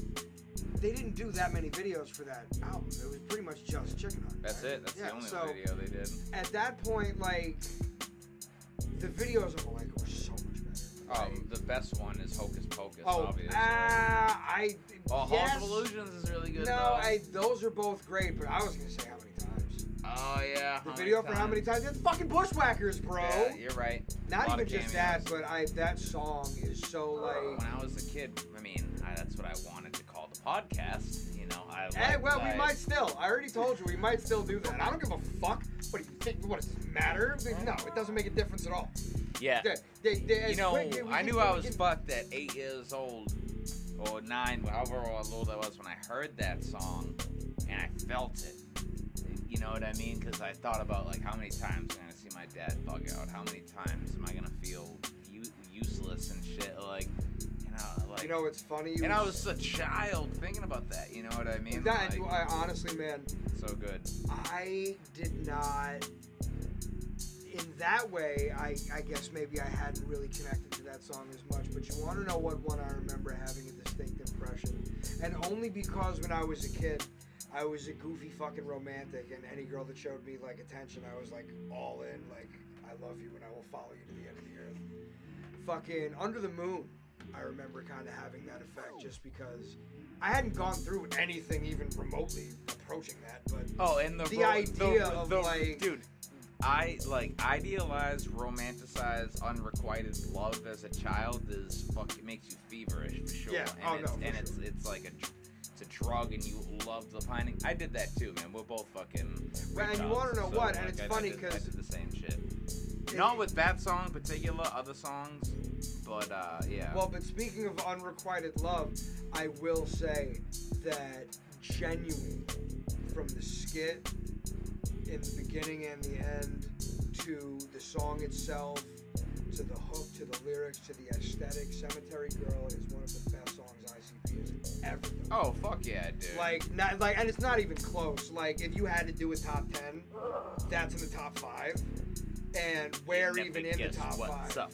they didn't do that many videos for that album. It was pretty much just Chicken Hunt. That's right? it. That's Yeah, the only so video they did. at that point, like the videos of Milenko were so much better. Um, the best one is Hocus Pocus, oh, obviously. ah, I oh, yes, Halls of Illusions is really good. No. I those are both great, but I was gonna say how many times. Oh yeah. The video for how many times? It's fucking Bushwhackers, bro. Yeah, you're right. Not even just that, but I that song is so like. When I was a kid, I mean, I, that's what I wanted to the podcast. You know, I. Hey, well, we might still. I already told you we might still do that. I don't give a fuck. What do you think? What does it matter? No, it doesn't make a difference at all. Yeah. They, they, they, You know, quick- I knew I was fucked at eight years old or nine, however old I was when I heard that song, and I felt it. You know what I mean? Because I thought about like how many times am I gonna see my dad bug out? How many times am I gonna feel u- useless and shit? Like, you know, like. You know, it's funny. And I was a child thinking about that. You know what I mean? That, Like, I, honestly, man, so good. I did not. In that way, I, I guess maybe I hadn't really connected to that song as much. But you want to know what one I remember having a distinct impression, and only because when I was a kid, I was a goofy fucking romantic, and any girl that showed me like attention, I was like all in, like I love you and I will follow you to the end of the earth. Fucking Under the Moon, I remember kind of having that effect, just because I hadn't gone through anything even remotely approaching that, but Oh, and the The ro- idea of, like- dude. I like idealize, romanticize, unrequited love as a child is fuck. It makes you feverish for sure. Yeah, and oh, it's, no, and sure. it's it's like a it's a drug, and you love the pining. I did that too, man. We're both fucking. Right, and you wanna know so, what? And like, it's I- funny did- I 'cause- did the same shit. Not with that song in particular, other songs, but uh, yeah. Well, but speaking of unrequited love, I will say that genuine from the skit in the beginning and the end, to the song itself, to the hook, to the lyrics, to the aesthetic, Cemetery Girl is one of the best songs ICP has ever done. oh fuck yeah, dude. Like, not like, and it's not even close. Like, if you had to do a top ten, that's in the top five, and where even in the top five. up.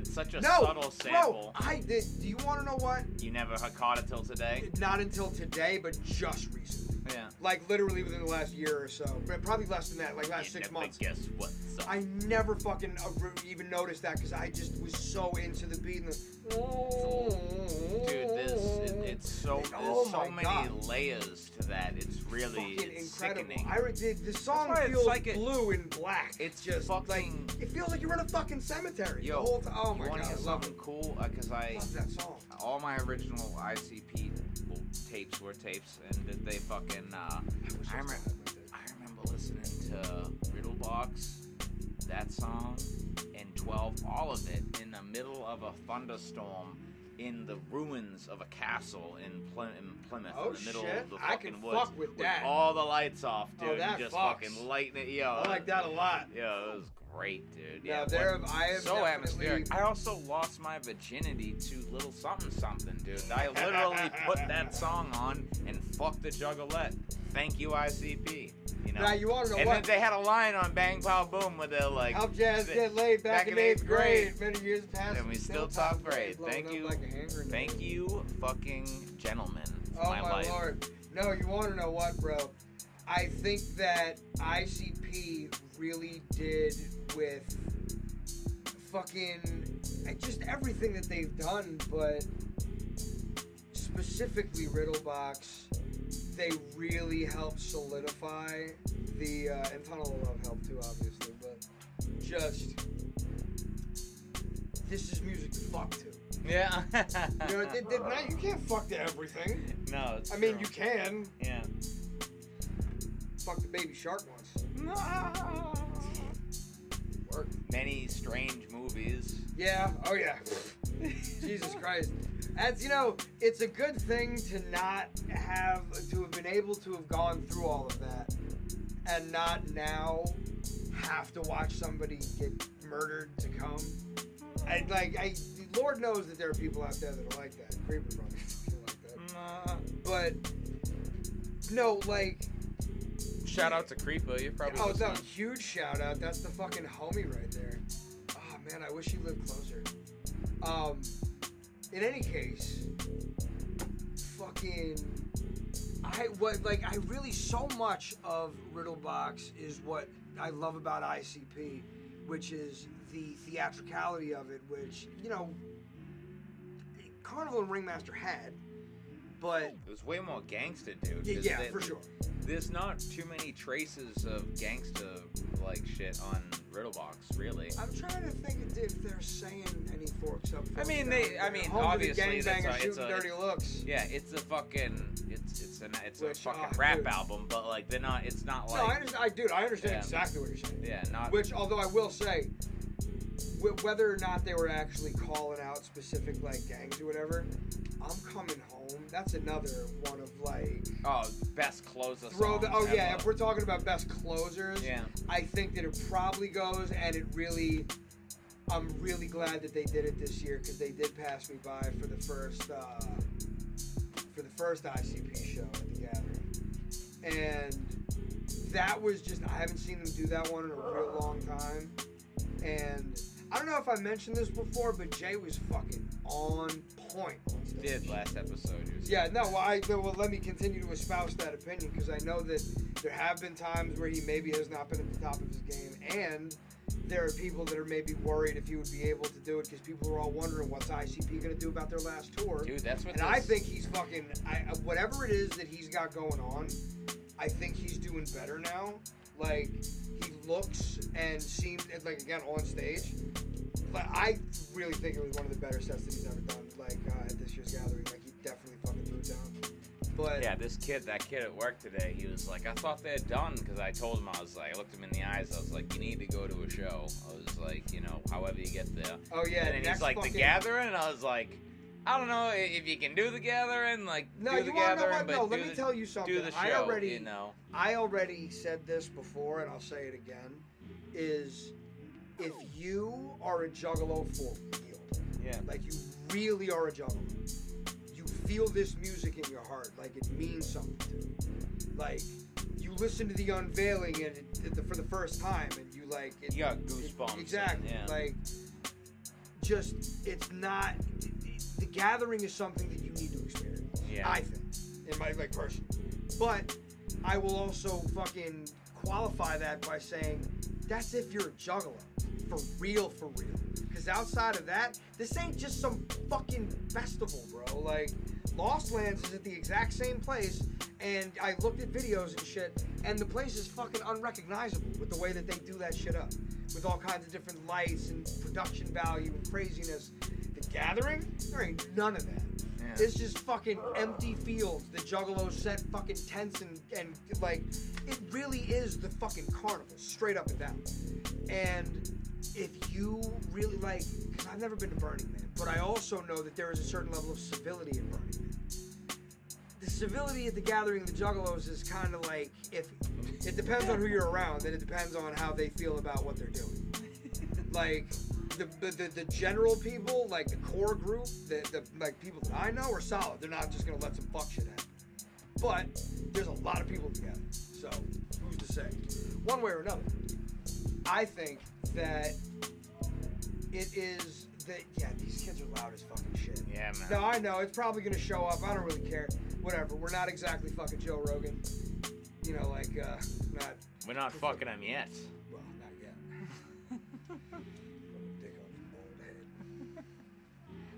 It's such a No, subtle bro, sample. I did. Do you want to know what? You never had caught it till today. Not until today, but just recently. Yeah. Like literally within the last year or so, but probably less than that. Like last You six never months. Guess what's up? I never fucking even noticed that because I just was so into the beat and the. Dude, this it, it's so oh there's Oh so many God. layers to that. It's really fucking it's incredible. sickening. I re- the, the song feels like a- blue and black. it's just fucking- like it feels like you're in a fucking cemetery Yo, the whole time. Oh my you god, hear I love something it. cool? Because I love that song. all my original ICP tapes were tapes, and they fucking. Uh, I I remember. still had with it. I remember listening to Riddlebox, that song, and 12, all of it in the middle of a thunderstorm in the ruins of a castle in, Ply- in Plymouth, Oh, in the middle shit. of the I fucking can woods, fuck with that. all the lights off, Oh, dude, that just fucks. fucking lighting it. Yo, I like that a lot. Yeah, it was great, dude. Yeah, there, what- I have so definitely- atmospheric. I also lost my virginity to Little Something Something, dude. I literally put that song on and fucked the juggalette. Thank you, ICP. You know. Now you want to know and what? then they had a line on Bang Pow Boom where they're like, Help jazz get laid back, in eighth grade. grade. Many years past, And we still top grade. Thank you. like a hand grenade. "Thank you, fucking gentlemen, Oh my, my, life." lord! No, you want to know what, bro? I think that ICP really did with fucking just everything that they've done, but specifically Riddlebox, they really helped solidify the uh, and Tunnel of Love helped too, obviously, but just this is music to fuck to. Yeah. You know, it, now you can't fuck to everything. no, it's I mean, you can Yeah. Fuck the baby shark once. work. Many strange movies. Yeah. Oh yeah. Jesus Christ. As you know, it's a good thing to not have to have been able to have gone through all of that and not now have to watch somebody get murdered to come. I like I Lord knows that there are people out there that are like that. Creeper fucking like that. But no, like shout out to Creepa. You probably oh, no, huge shout out. That's the fucking homie right there. Oh man, I wish he lived closer. Um, in any case, fucking, I what like I really so much of Riddlebox is what I love about ICP, which is the theatricality of it, which you know, Carnival and Ringmaster had, but It was way more gangsta, dude. yeah, 'cause yeah they- for sure. There's not too many traces of gangsta like shit on Riddlebox, really. I'm trying to think if they're saying any forks up. I mean, they- there. I mean, Home to the obviously, that's gangbangers a- it's shooting a- dirty looks. Yeah, it's a fucking it's it's an it's Which, a fucking ah, rap dude. album, but like they're not. It's not like. no, I like understand. I dude, I understand Yeah. exactly what you're saying. yeah, not Which, although I will say, wh- whether or not they were actually calling out specific like gangs or whatever, I'm coming home. That's another one of like oh best closer. throw the. Oh yeah, if we're talking about best closers, yeah. I think that it probably goes, and it really. I'm really glad that they did it this year because they did pass me by for the first uh, for the first ICP show at the Gathering, and that was just I haven't seen them do that one in a real long time, and I don't know if I mentioned this before, but Jay was fucking on point. stage. Did last episode? Yeah, no, well, I, well, let me continue to espouse that opinion because I know that there have been times where he maybe has not been at the top of his game, and there are people that are maybe worried if he would be able to do it because people are all wondering what's ICP going to do about their last tour. Dude, that's what. And I think he's fucking, I, whatever it is that he's got going on, I think he's doing better now. Like, he looks and seems, like, again, on stage. But I really think it was one of the better sets that he's ever done, like, uh, at this year's gathering. Like, he definitely fucking threw it down. But, Yeah, this kid, that kid at work today, he was like, I thought they're done because I told him I was like, I looked him in the eyes. I was like, you need to go to a show. I was like, you know, however you get there. oh, yeah, and he's like, fucking, the gathering, and I was like, I don't know if you can do the gathering, like No, you the want to know what? No, let me the, tell you something. do the show. I already, you know, I already said this before, and I'll say it again. Is if you are a juggalo for real, yeah, like you really are a juggalo, you feel this music in your heart, like it means something to you. Like you listen to the unveiling and it, it- for the first time, and you like it, you got goosebumps. exactly. yeah. Like just it's not. The gathering is something that you need to experience. yeah. I think, in my like person. But I will also fucking qualify that by saying that's if you're a juggler. For real, for real. Because outside of that, this ain't just some fucking festival, bro. Like, Lost Lands is at the exact same place, and I looked at videos and shit, and the place is fucking unrecognizable with the way that they do that shit up. With all kinds of different lights and production value and craziness. The Gathering, there ain't none of that. yeah. It's just fucking empty fields. The juggalos set fucking tents and, and like, it really is the fucking carnival, straight up and down. And if you really like, because I've never been to Burning Man, but I also know that there is a certain level of civility in Burning Man. The civility at the gathering of the juggalos is kind of like, if it depends on who you're around, and it depends on how they feel about what they're doing. Like, the, the, the, the general people, like the core group, the, the like people that I know are solid. They're not just gonna let some fuck shit happen. But there's a lot of people together, so who's to say? One way or another, I think that it is that yeah, these kids are loud as fucking shit. yeah, man. No, I know it's probably gonna show up. I don't really care. Whatever. We're not exactly fucking Joe Rogan. You know, like uh, not We're not fucking him yet. well, not yet.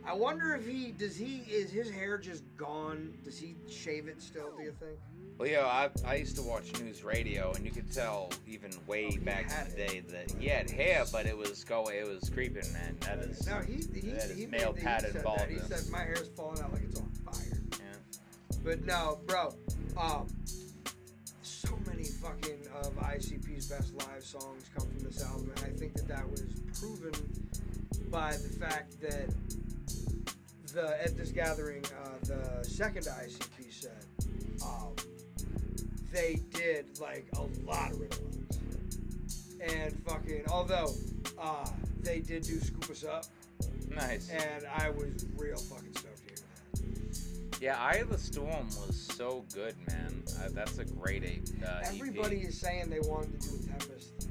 I wonder if he does he is his hair just gone? Does he shave it still? Do you think? Well, yeah, I, I used to watch news radio, and you could tell even way Oh, back in the day that he had hair, but it was going, it was creeping, man. That is, No, he he, that is he male he pattern that. He baldness. said my hair's falling out like it's on fire. yeah. But no, bro. Um, so many fucking of ICP's best live songs come from this album, and I think that that was proven by the fact that the at this gathering, uh, the second ICP set, um, they did like a lot of riddles, and fucking although uh, they did do scoop us up, Nice. and I was real fucking stoked to hear that. Yeah, Eye of the Storm was so good, man. Uh, that's a great uh, EP. Everybody is saying they wanted to do a Tempest.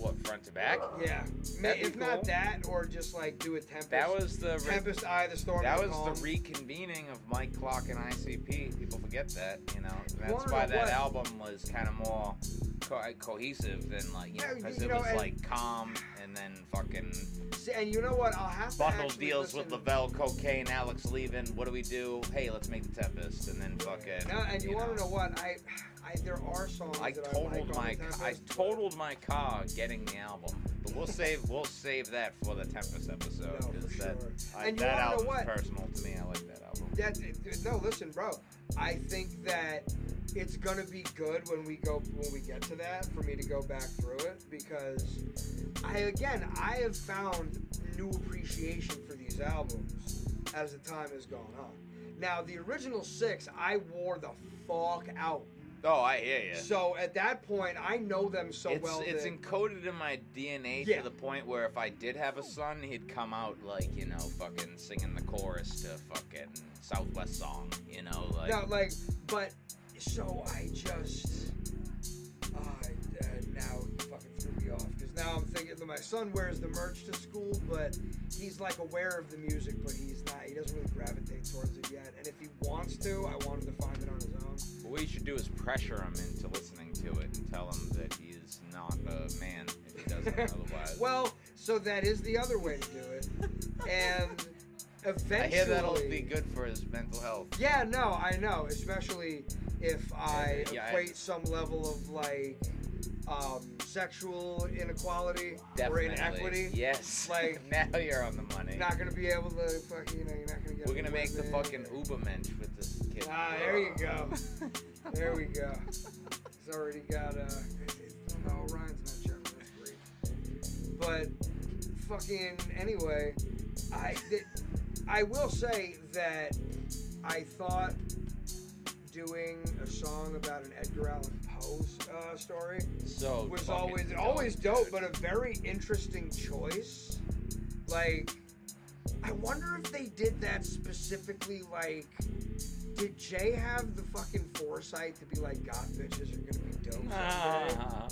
What front to back? Yeah, Ma- That'd if not cool. that, or just like do a Tempest. That was the re- Tempest Eye of the Storm. that was call the 'em. reconvening of Mike Clark and ICP. People forget that, you know. That's wanna why that what- album was kind of more co- uh, cohesive than like you Yeah, know, because you it know, was like calm and then fucking See, and you know what? I'll have to bundle actually deals listen. with Lavelle, cocaine, Alex leaving. What do we do? Hey, let's make the Tempest, and then fucking. No, and you, want to know what? I, I there are songs I that totaled I like my I totaled my car getting the album, but we'll save we'll save that for the Tempest episode No, that sure. I, And that know what? personal to me. I like that album. That no, listen, bro. I think that it's gonna be good when we go when we get to that for me to go back through it because I again I have found new appreciation for these albums as the time has gone on. Now the original six I wore the fuck out. Oh, I hear you. So at that point I know them so it's well. it's that, encoded in my DNA Yeah. to the point where if I did have a son, he'd come out like you know, fucking singing the chorus to fucking Southwest song. You know, like no, like, but so I just, uh, uh, now you fucking threw me off because now I'm thinking that my son wears the merch to school, but he's like aware of the music, but he's not. He doesn't really gravitate towards it yet. And if he wants to, I want him to find it on his own. What we should do is pressure him into listening to it and tell him that he's not a man if he doesn't otherwise. Well, so that is the other way to do it, and eventually. I hear that'll be good for his mental health. Yeah, no, I know, especially if I Yeah, I- equate some level of like um, sexual inequality or Definitely. inequity. Yes. Like- now you're on the money. Not gonna be able to fuck, you know, you're not gonna get. We're gonna make the fucking Ubermensch with this kid. Ah, there you go. There we go. He's already got uh, no Ryan's not German. That's great. But fucking anyway, I th- I will say that I thought doing a song about an Edgar Allan Uh, story So was always dope, always dope, but a very interesting choice. Like, I wonder if they did that specifically. Like, did Jay have the fucking foresight to be like, "Goth bitches are gonna be dope"? someday"? Ah.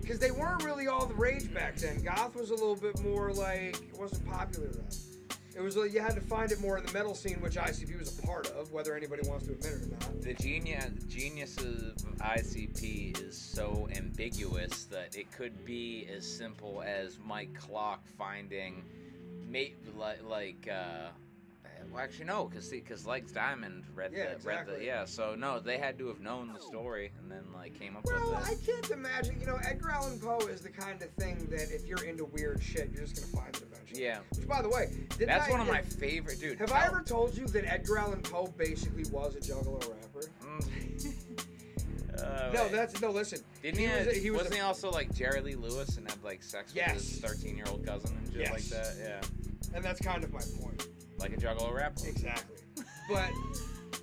Because they weren't really all the rage back then. Goth was a little bit more like it wasn't popular then. It was like you had to find it more in the metal scene, which ICP was a part of, whether anybody wants to admit it or not. The genius genius of ICP is so ambiguous that it could be as simple as Mike Clark finding, mate like like. Uh, well, actually, no, because because Legs Diamond read Yeah, the read the yeah. So no, they had to have known the story and then like came up Well, with Well, I can't imagine. You know, Edgar Allan Poe is the kind of thing that if you're into weird shit, you're just gonna find it eventually. Yeah, Which, by the way, that's I, one of my favorite, dude. Have I tell- ever told you that Edgar Allan Poe basically was a Juggalo rapper? Mm. Uh, No, wait. that's no. Listen, Didn't he he? was a- he was wasn't a- he also like Jerry Lee Lewis and had like sex with his thirteen-year-old cousin and shit Yes. like that? Yeah, and that's kind of my point. Like a Juggalo rapper. Exactly. But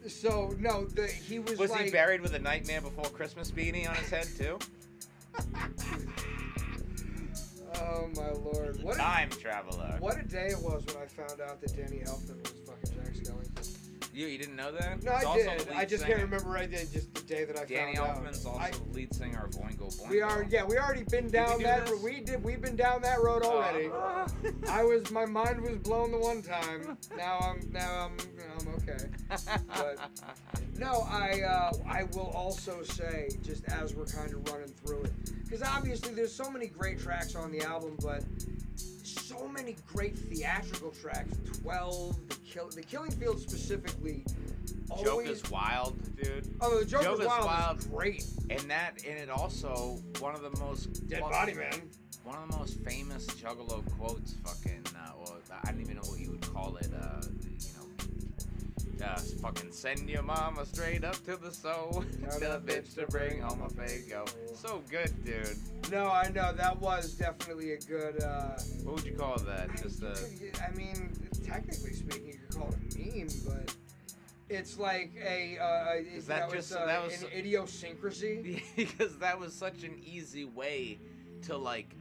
so no, the he was, Was like he buried with a Nightmare Before Christmas beanie on his head too? Oh my lord! What a, Time traveler. what a day it was when I found out that Danny Elfman was fucking Jack Skellington. You you didn't know that? No, He's I did. I just singer. can't remember. right did just day that I Danny found Elfman's out. also I- lead singer of Boingo Boingo. we are yeah we already been down do that this? we did we've been down that road already. Uh, I was my mind was blown the one time. Now I'm now I'm I'm okay. But- No, I uh, I will also say just as we're kind of running through it because obviously there's so many great tracks on the album, but so many great theatrical tracks. Twelve, the kill, the Killing Field specifically. Always, Joker's wild, dude. oh, the Joker's, Joker's Wild, Wild. is great. And that and it also one of the most Dead one- Body Man. One of the most famous Juggalo quotes, fucking, uh, or I don't even know what you would call it. Uh, you know, Uh, fucking send your mama straight up to the soul. Tell a bitch to bring home a Faygo. So good, dude. No, I know that was definitely a good. Uh, What would you call that? Just a. I mean, technically speaking, you could call it a meme, but it's like a. Uh, Is it's, that just- it's, uh, that was- an idiosyncrasy? because that was such an easy way to like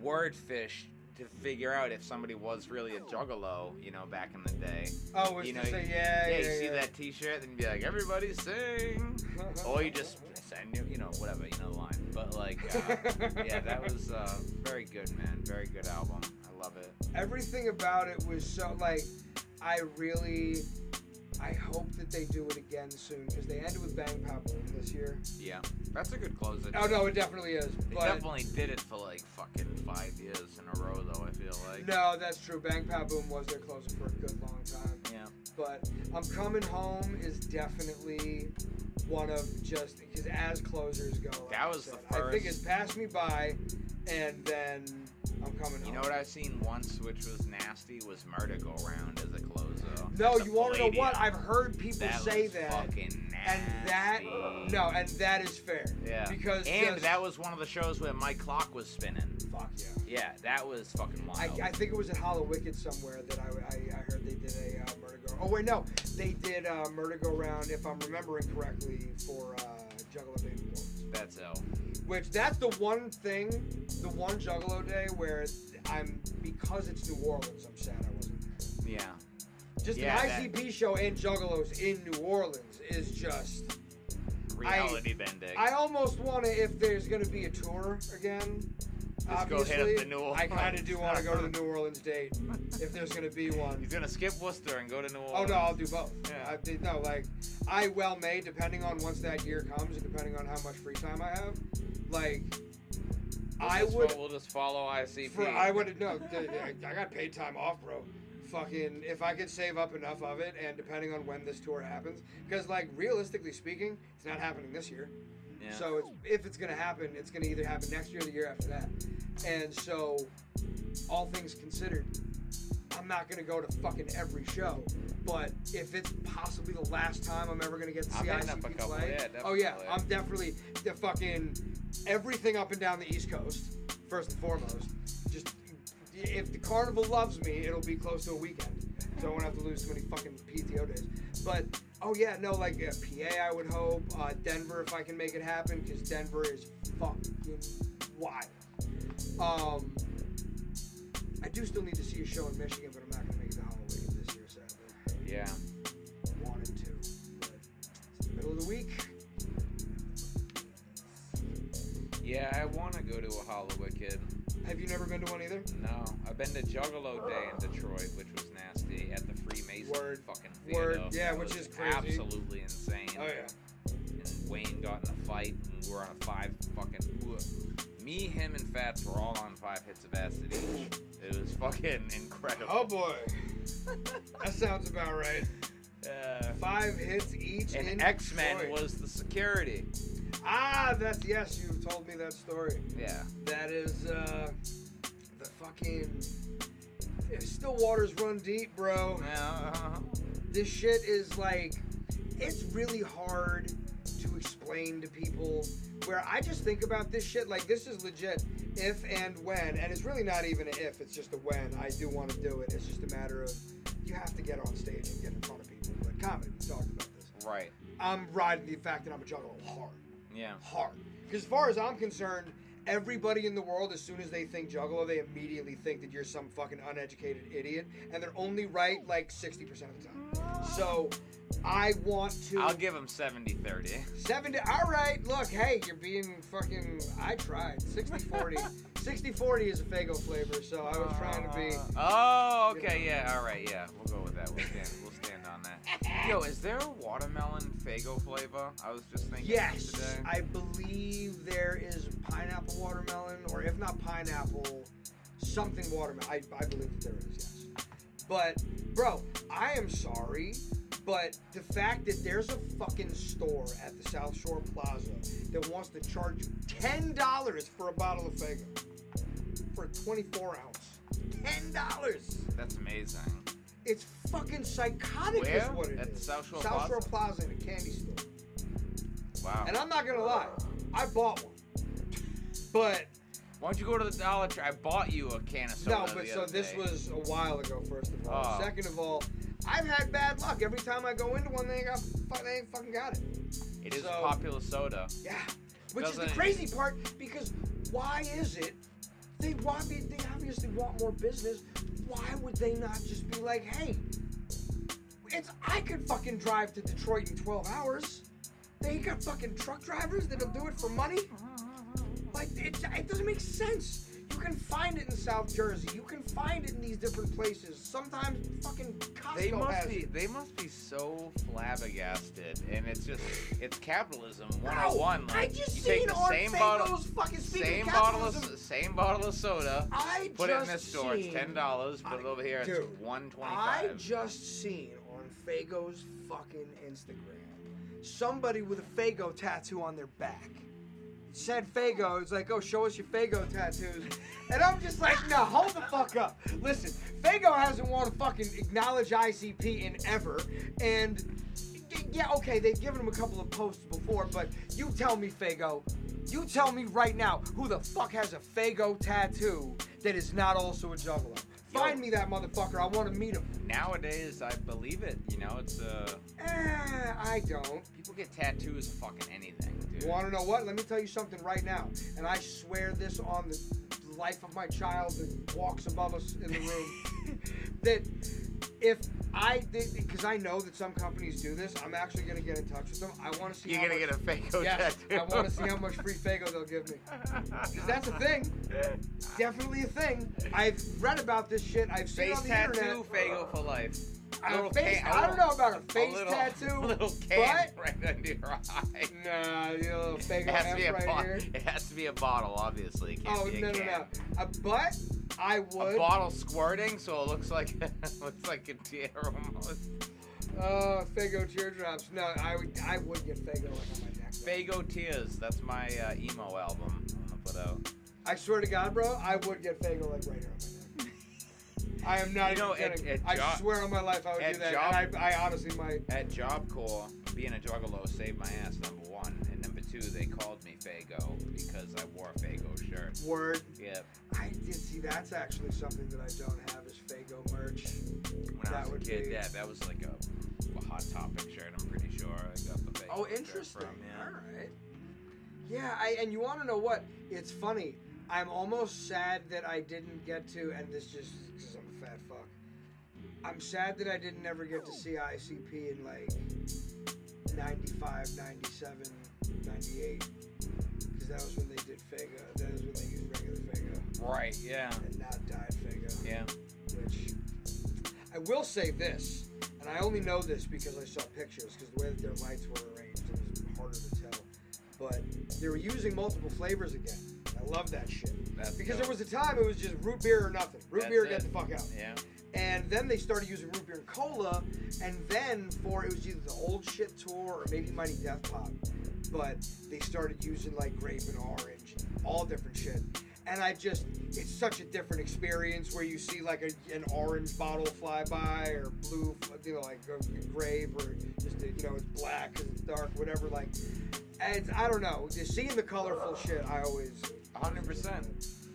word fish to figure out if somebody was really a juggalo, you know, back in the day. Oh, You know, say yeah, yeah, you yeah. see that T-shirt, and be like, "Everybody sing," or you just send you, you know, whatever, you know, the line. But like, uh, yeah, that was uh, very good, man. Very good album. I love it. Everything about it was so like, I really. I hope that they do it again soon because they ended with Bang Pow Boom this year. Yeah, that's a good closer. Oh no, it definitely is. They But definitely did it for like fucking five years in a row, though. I feel like. no, that's true. Bang Pow Boom was their closer for a good long time. Yeah. But I'm coming home is definitely one of just because as closers go. That was said, the I think first- it's passed me by, and then I'm coming home. You know what I've seen once, which was nasty, was Murder Go Round as a closer. No, you want to know what? I've heard people that say was that, fucking nasty. and that no, and that is fair. Yeah. Because and just- that was one of the shows where Mike Clark was spinning. Fuck yeah. Yeah, that was fucking I, wild. I think it was at Hallowicked somewhere that I, I, I heard they did a uh, murder go. Oh wait, no, they did uh, murder go round if I'm remembering correctly for uh, Juggalo Day performance. That's L. Which that's the one thing, the one Juggalo Day where I'm because it's New Orleans. I'm sad I wasn't. there. Yeah. Just Yeah, an that- ICP show and Juggalos in New Orleans is just. Reality bending. I almost want to if there's gonna be a tour again. Go obviously, hit up the New I kind of do want to go to the New Orleans date if there's gonna be one. He's gonna skip Worcester and go to New Orleans. Oh no, I'll do both. Yeah. I did no like I well may depending on once that year comes and depending on how much free time I have. Like We'll I would fo- We'll just follow ICP. for I would no I got paid time off, bro. Fucking if I could save up enough of it and depending on when this tour happens because like realistically speaking, it's not happening this year. Yeah. So it's, if it's gonna happen, it's gonna either happen next year or the year after that. And so, all things considered, I'm not gonna go to fucking every show. But if it's possibly the last time I'm ever gonna get to see hitting up a ICP play, yeah, oh yeah. I'm definitely the fucking everything up and down the East Coast. First and foremost, just if the carnival loves me, it'll be close to a weekend, so I won't have to lose too many fucking PTO days. But oh yeah, no, like uh, PA, I would hope uh, Denver if I can make it happen because Denver is fucking wild. Um, I do still need to see a show in Michigan, but I'm not gonna make it to Halloween this year, sadly. yeah. Wanted to, but it's the middle of the week. Yeah, I want to go to a Hollow Wicked. Have you never been to one either? No, I've been to Juggalo Day in Detroit, which was Word. fucking theater. Word, yeah, which is crazy. Absolutely insane. Oh yeah. And Wayne got in a fight, and we were on a five fucking. Me, him, and Fats were all on five hits of acid each. It was fucking incredible. Oh boy, that sounds about right. Uh, Five hits each. and X Men was the security. Ah, that's yes. You told me that story. Yeah. That is uh, the fucking. Still waters run deep, bro. Yeah. This shit is like, it's really hard to explain to people. Where I just think about this shit like this is legit. If and when, and it's really not even an if. It's just a when. I do want to do it. It's just a matter of you have to get on stage and get in front of people. But comedy, we talked about this. Right. I'm riding the fact that I'm a juggalo hard. Yeah. hard. Because as far as I'm concerned, everybody in the world, as soon as they think juggalo, they immediately think that you're some fucking uneducated idiot, and they're only right like 60% of the time. So I want to. I'll give them 70 30. 70. All right, look, hey, you're being fucking. I tried. 60 40. 60 40 is a Faygo flavor, so I was trying to be. Uh, oh, you okay, know. yeah, all right, yeah, we'll go with that. We'll stand, we'll stand on that. Yo, is there a watermelon Faygo flavor? I was just thinking Yes, today. I believe there is pineapple watermelon, or if not pineapple, something watermelon. I, I believe that there is, yes. But, bro, I am sorry, but the fact that there's a fucking store at the South Shore Plaza that wants to charge you $10 for a bottle of Faygo for a 24 ounce. $10! That's amazing. It's fucking psychotic Where? is what it At the is. South Shore South Plaza? Shore Plaza in a candy store. Wow. And I'm not gonna lie, I bought one. But Why don't you go to the Dollar Tree? I bought you a can of soda. no, but the so this day. was a while ago. First of all, Oh. second of all, I've had bad luck. Every time I go into one, they ain't got, they ain't fucking got it. It is so- a popular soda. Yeah, which is the Doesn't- crazy part because why is it they want they obviously want more business? Why would they not just be like, hey, it's I could fucking drive to Detroit in 12 hours. They got fucking truck drivers that'll do it for money. Uh-huh, uh-huh, uh-huh. Like it, it doesn't make sense. You can find it in South Jersey. You can find it in these different places. Sometimes fucking Costco They must has be it. they must be so flabbergasted, and it's just it's capitalism Bro, 101. Like I just you take seen the on same Faygo's bottle, fucking speaking same of bottle capitalism, of same bottle of soda. I Put it in just this store. It's seen- ten dollars. Put it over here. Dude, it's one I just seen on Faygo's fucking Instagram somebody with a Faygo tattoo on their back. Said Faygo. It's like, oh, show us your Faygo tattoos. And I'm just like, no, hold the fuck up. Listen, Faygo hasn't won a fucking acknowledge ICP in ever. And yeah, okay, they've given him a couple of posts before, but you tell me, Faygo, you tell me right now who the fuck has a Faygo tattoo that is not also a juggalo. Find me that motherfucker. I want to meet him. Nowadays, I believe it. You know, it's uh, Eh, I don't. people get tattoos of fucking anything, dude. You want to know what? Let me tell you something right now. And I swear this on the life of my child that walks above us in the room. that if I did, because I know that some companies do this, I'm actually to get in touch with them. I want to see You're gonna much, get a Faygo Yes, tattoo. I want to see how much free Faygo they'll give me. Because that's a thing. Definitely a thing. I've read about this shit. I've seen it Face on the tattoo, internet. Faygo for life. A Little face, I don't know about a face little, tattoo, little can but right under your eye. nah, you know, little Faygo It has to be a right bo- here. It has to be a bottle, obviously. It can't Oh be a no no no! Uh, but I would. A bottle squirting, so it looks like looks like a tear almost. Uh, Faygo teardrops. No, I would. I would get Faygo like on my neck. Faygo Tears. That's my uh, emo album. I'm gonna put out. I swear to God, bro, I would get Faygo like right here on my neck. I am not You know, even at- kidding. at I job- swear on my life I would do that, job- and I, I honestly might. At Job Corps, being a juggalo saved my ass. Number one, and number two, they called me Faygo because I wore a Faygo shirt. Word. Yeah, I did see. That's actually something that I don't have is Faygo merch. when I That was a kid, be- yeah, that was like a, a hot topic shirt. I'm pretty sure I got the Faygo. Oh, interesting. From, yeah. All right. Yeah, I, and you want to know what? It's funny. I'm almost sad that I didn't get to, and this just because I'm a fat fuck. I'm sad that I didn't ever get to see ICP in like 95, 97, 98. Because that was when they did Faygo. That was when they used regular Faygo Right. Yeah. and not dyed Faygo. Yeah. Which I will say this, and I only know this because I saw pictures, because the way that their lights were arranged, it was harder to tell. But they were using multiple flavors again. I love that shit. That's Because dope. there was a time it was just root beer or nothing. Root That's beer, it. get the fuck out. Yeah. And then they started using root beer and cola, and then for it was either the old shit tour or maybe Mighty Death Pop, but they started using like grape and orange, all different shit. And I just, it's such a different experience where you see like a, an orange bottle fly by or blue, you know, like a, a grape or just, a, you know, it's black because it's dark, whatever. Like, and I don't know, just seeing the colorful shit, I always. 100%.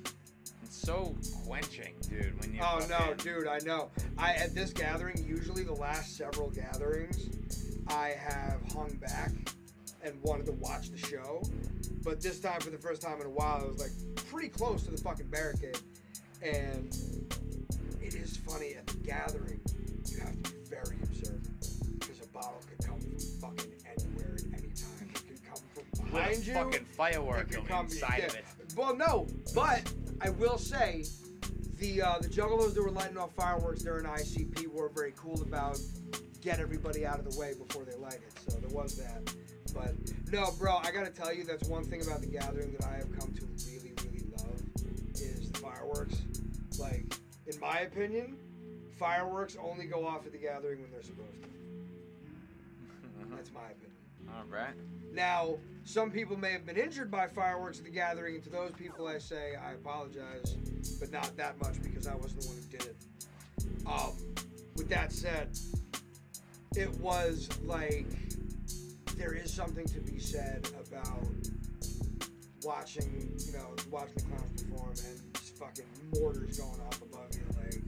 So quenching, dude. When you. Oh no, fucking- dude, I know. I at this gathering, usually the last several gatherings, I have hung back and wanted to watch the show. But this time, for the first time in a while, I was like pretty close to the fucking barricade. And it is funny at the gathering, you have to be very observant because a bottle could come from fucking anywhere at any time. It can come from With behind a you. fucking firework It can come- inside of it. Well, no, but I will say the uh, the juggalos that were lighting off fireworks during ICP were very cool about get everybody out of the way before they light it. So there was that. But no, bro, I gotta tell you, that's one thing about the gathering that I have come to really, really love is the fireworks. Like, in my opinion, fireworks only go off at the gathering when they're supposed to. That's my opinion. All right. Now, some people may have been injured by fireworks at the gathering, and to those people, I say I apologize, but not that much because I wasn't the one who did it. Um, with that said, it was like there is something to be said about watching, you know, watching the clowns perform and fucking mortars going off above you. Like,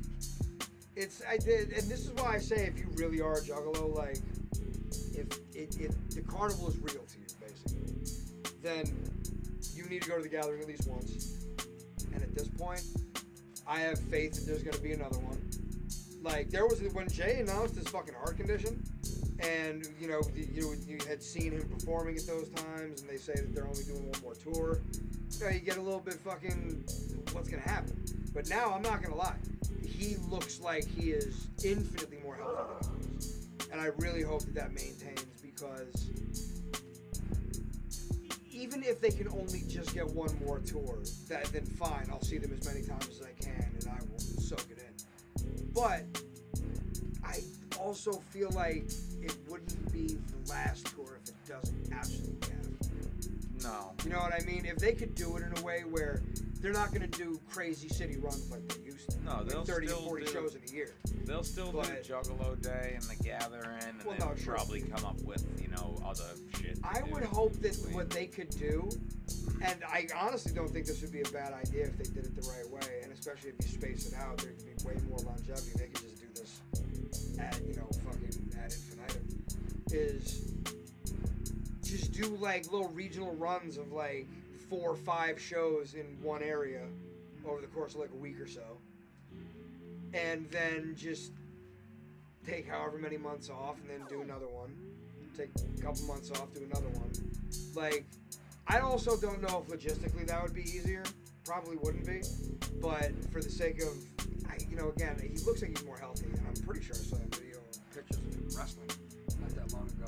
it's I did, and this is why I say if you really are a juggalo, like, if it, the carnival is real to you, basically, then you need to go to the gathering at least once. And at this point, I have faith that there's going to be another one. Like there was when Jay announced his fucking heart condition, and you know you, you, had seen him performing at those times, and they say that they're only doing one more tour. You know, you get a little bit fucking what's gonna happen. But now I'm not gonna lie, he looks like he is infinitely more healthy than he was, and I really hope that that maintains because even if they can only just get one more tour, that then fine, I'll see them as many times as I can, and I will soak it in. But I also feel like it wouldn't be the last tour if it doesn't absolutely to. No. You know what I mean? If they could do it in a way where they're not going to do crazy city runs like they used to. No, they'll 30 still or 40 do- shows in a year. They'll still But- do Juggalo Day and the Gathering, and Well, no, sure. probably come up with you know other shit. I would hope that Wait. what they could do, and I honestly don't think this would be a bad idea if they did it the right way, and especially if you space it out, there could be way more longevity. They could just do this at you know fucking ad infinitum. Is just do like little regional runs of like four or five shows in one area over the course of like a week or so, and then just take however many months off and then do another one take a couple months off, do another one. Like, I also don't know if logistically that would be easier. Probably wouldn't be, but for the sake of, I, you know, again, he looks like he's more healthy, and I'm pretty sure I saw a video pictures of him wrestling not that long ago.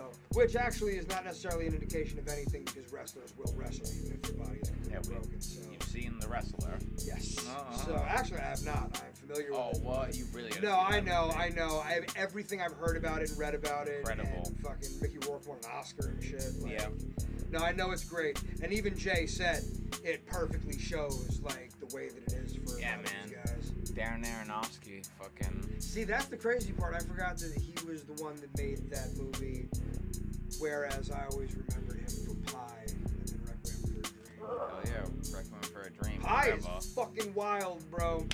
So, which actually is not necessarily an indication of anything because wrestlers will wrestle even if their body is Yeah, broken. So, You've seen the wrestler. yes. Uh-huh. So actually, I have not. I'm familiar Oh, with it. what? You really? No, I know. I know. I have everything I've heard about it and read about it. Incredible. And fucking Mickey Rourke won an Oscar and shit. Like, Yeah. No, I know it's great, and even Jay said it perfectly shows like the way that it is for Yeah, man. these guys. Darren Aronofsky, fucking. See, that's the crazy part. I forgot that he was the one that made that movie. Whereas I always remembered him for Pi and then Requiem for a Dream. Oh yeah, Requiem for a Dream. Pi is fucking wild, bro.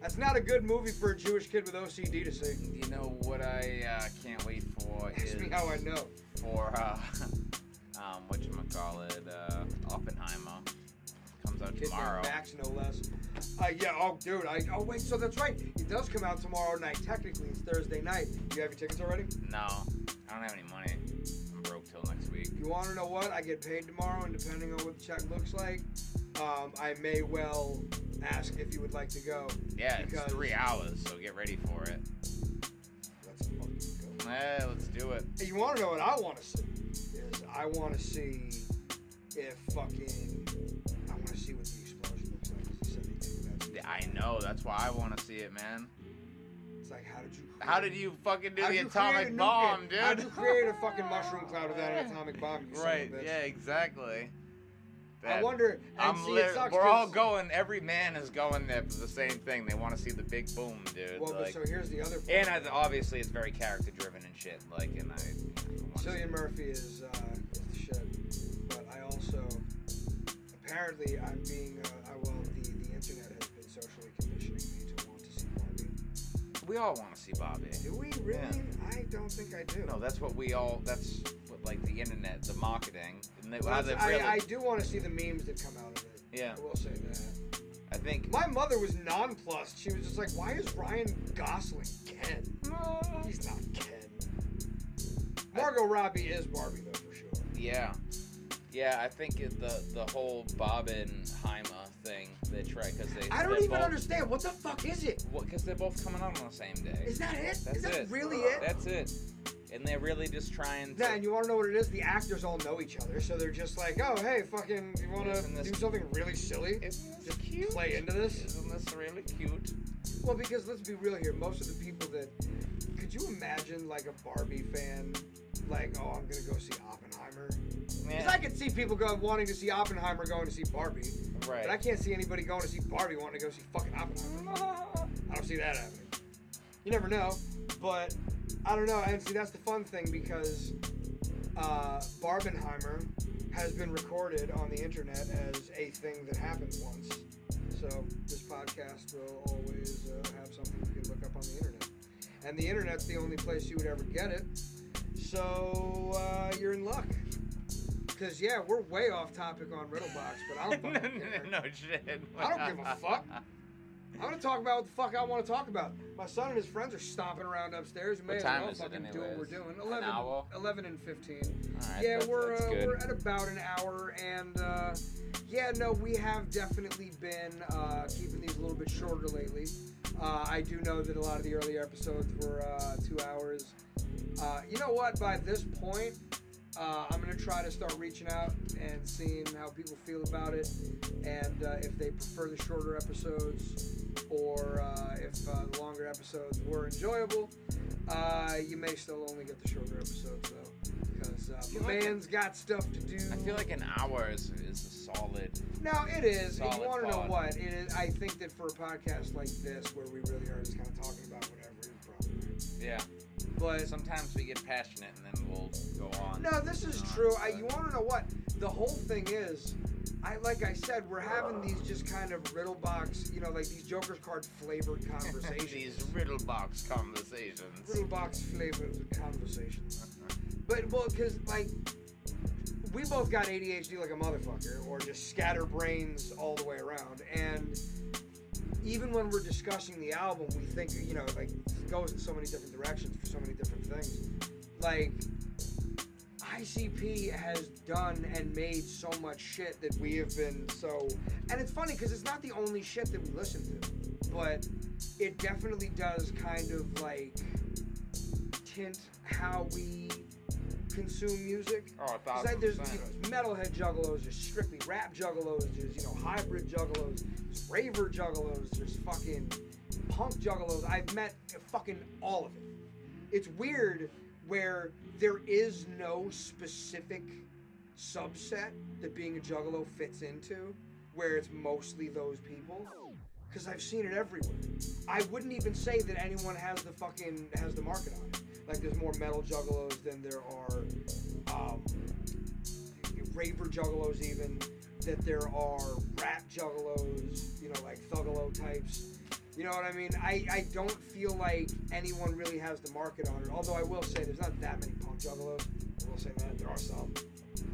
That's not a good movie for a Jewish kid with OCD to see. You know what I uh, can't wait for Ask me how I know. for uh, um, what you call it, uh, Oppenheimer comes out tomorrow. Max, no less. Uh, yeah, oh, dude. I, oh, wait, so that's right. It does come out tomorrow night. Technically, it's Thursday night. You have your tickets already? No, I don't have any money. I'm broke till next week. You want to know what? I get paid tomorrow, and depending on what the check looks like, um, I may well ask if you would like to go. Yeah, it's three hours, so get ready for it. Let's fucking go. Eh, let's do it. Hey, you want to know what I want to see? Is I want to see if fucking I know. That's why I want to see it, man. It's like, how did you? How did you fucking do the create atomic bomb, dude? How'd you create a fucking mushroom cloud without an atomic bomb? You son of a right? Yeah, exactly. I wonder. And I'm see, it sucks we're all going. Every man is going there for the same thing. They want to see the big boom, dude. Well, but like, so here's the other. Part. and I, obviously, it's very character driven and shit. Like, and I. you know, wanna see Cillian. Murphy is, uh, is the shit. But I also, apparently, I'm being, uh, I, well, the, the internet We all want to see Bobby. Do we really? Yeah. I don't think I do. No, that's what we all. That's what like the internet, the marketing, and they, Well, they I, really. I do want to see the memes that come out of it. yeah, I will say that. I think. My mother was nonplussed. She was just like, "Why is Ryan Gosling Ken? Uh. He's not Ken." Margot Robbie is Barbie though, for sure. Yeah, yeah. I think it, the the whole Barbenheimer thing they try because they. I don't even both, understand what the fuck is it. What? Because they're both coming out on the same day. Is that it? That's Is that it. really it? That's it. And they're really just trying to. Yeah, and you want to know what it is? The actors all know each other, so they're just like, "Oh, hey, fucking, you want to do something really silly? Isn't this Just cute? play into this." Isn't this really cute? Well, because let's be real here. Most of the people that could you imagine like a Barbie fan, like, "Oh, I'm gonna go see Oppenheimer." Because I could see people go wanting to see Oppenheimer going to see Barbie, right. but I can't see anybody going to see Barbie wanting to go see fucking Oppenheimer. I don't see that happening. You never know, but I don't know. And see, that's the fun thing because uh, Barbenheimer has been recorded on the internet as a thing that happened once. So this podcast will always uh, have something you can look up on the internet. And the internet's the only place you would ever get it. So uh, you're in luck. Because, yeah, we're way off topic on Riddlebox, but I don't no, fucking care. no, no shit. I don't give a fuck. I'm gonna talk about what the fuck I want to talk about. My son and his friends are stomping around upstairs. We may What as time well is it fucking do what we're anyways? doing. An 11, hour? 11 and 15. Alright, yeah, that's- we're that's uh, good. we're at about an hour, and uh, yeah, no, we have definitely been uh, keeping these a little bit shorter lately. Uh, I do know that a lot of the earlier episodes were uh, two hours. Uh, you know what? By this point, uh, I'm gonna try to start reaching out and seeing how people feel about it, and uh, if they prefer the shorter episodes, or uh, if uh, the longer episodes were enjoyable. Uh, you may still only get the shorter episodes though, because uh, my like- man's got stuff to do. I feel like an hour is, is a solid. No, it is. You want to know what? It is, I think that for a podcast like this, where we really are just kind of talking about whatever, is probably. Yeah. But Sometimes we get passionate and then we'll go on. no, this is on, true. I, you want to know what? The whole thing is, I like I said, we're having these just kind of riddle box, you know, like these Joker's card flavored conversations. These riddle box conversations. riddle box flavored conversations. Uh-huh. But well, because like we both got ADHD like a motherfucker, or just scatter brains all the way around. And even when we're discussing the album, we think you know like goes in so many different directions for so many different things. Like ICP has done and made so much shit that we have been so. And it's funny because it's not the only shit that we listen to, but it definitely does kind of like tint how we consume music. Oh, a thousand like there's percent. you know, metalhead juggalos, there's strictly rap juggalos, there's you know hybrid juggalos, there's raver juggalos, there's fucking punk juggalos. I've met fucking all of it. It's weird where there is no specific subset that being a juggalo fits into, where it's mostly those people. Because I've seen it everywhere. I wouldn't even say that anyone has the fucking has the market on it. Like there's more metal juggalos than there are um, raver juggalos even. That there are rap juggalos, you know, like thuggalo types. You know what I mean? I, I don't feel like anyone really has the market on it. Although I will say there's not that many punk juggalos. I will say that there are some,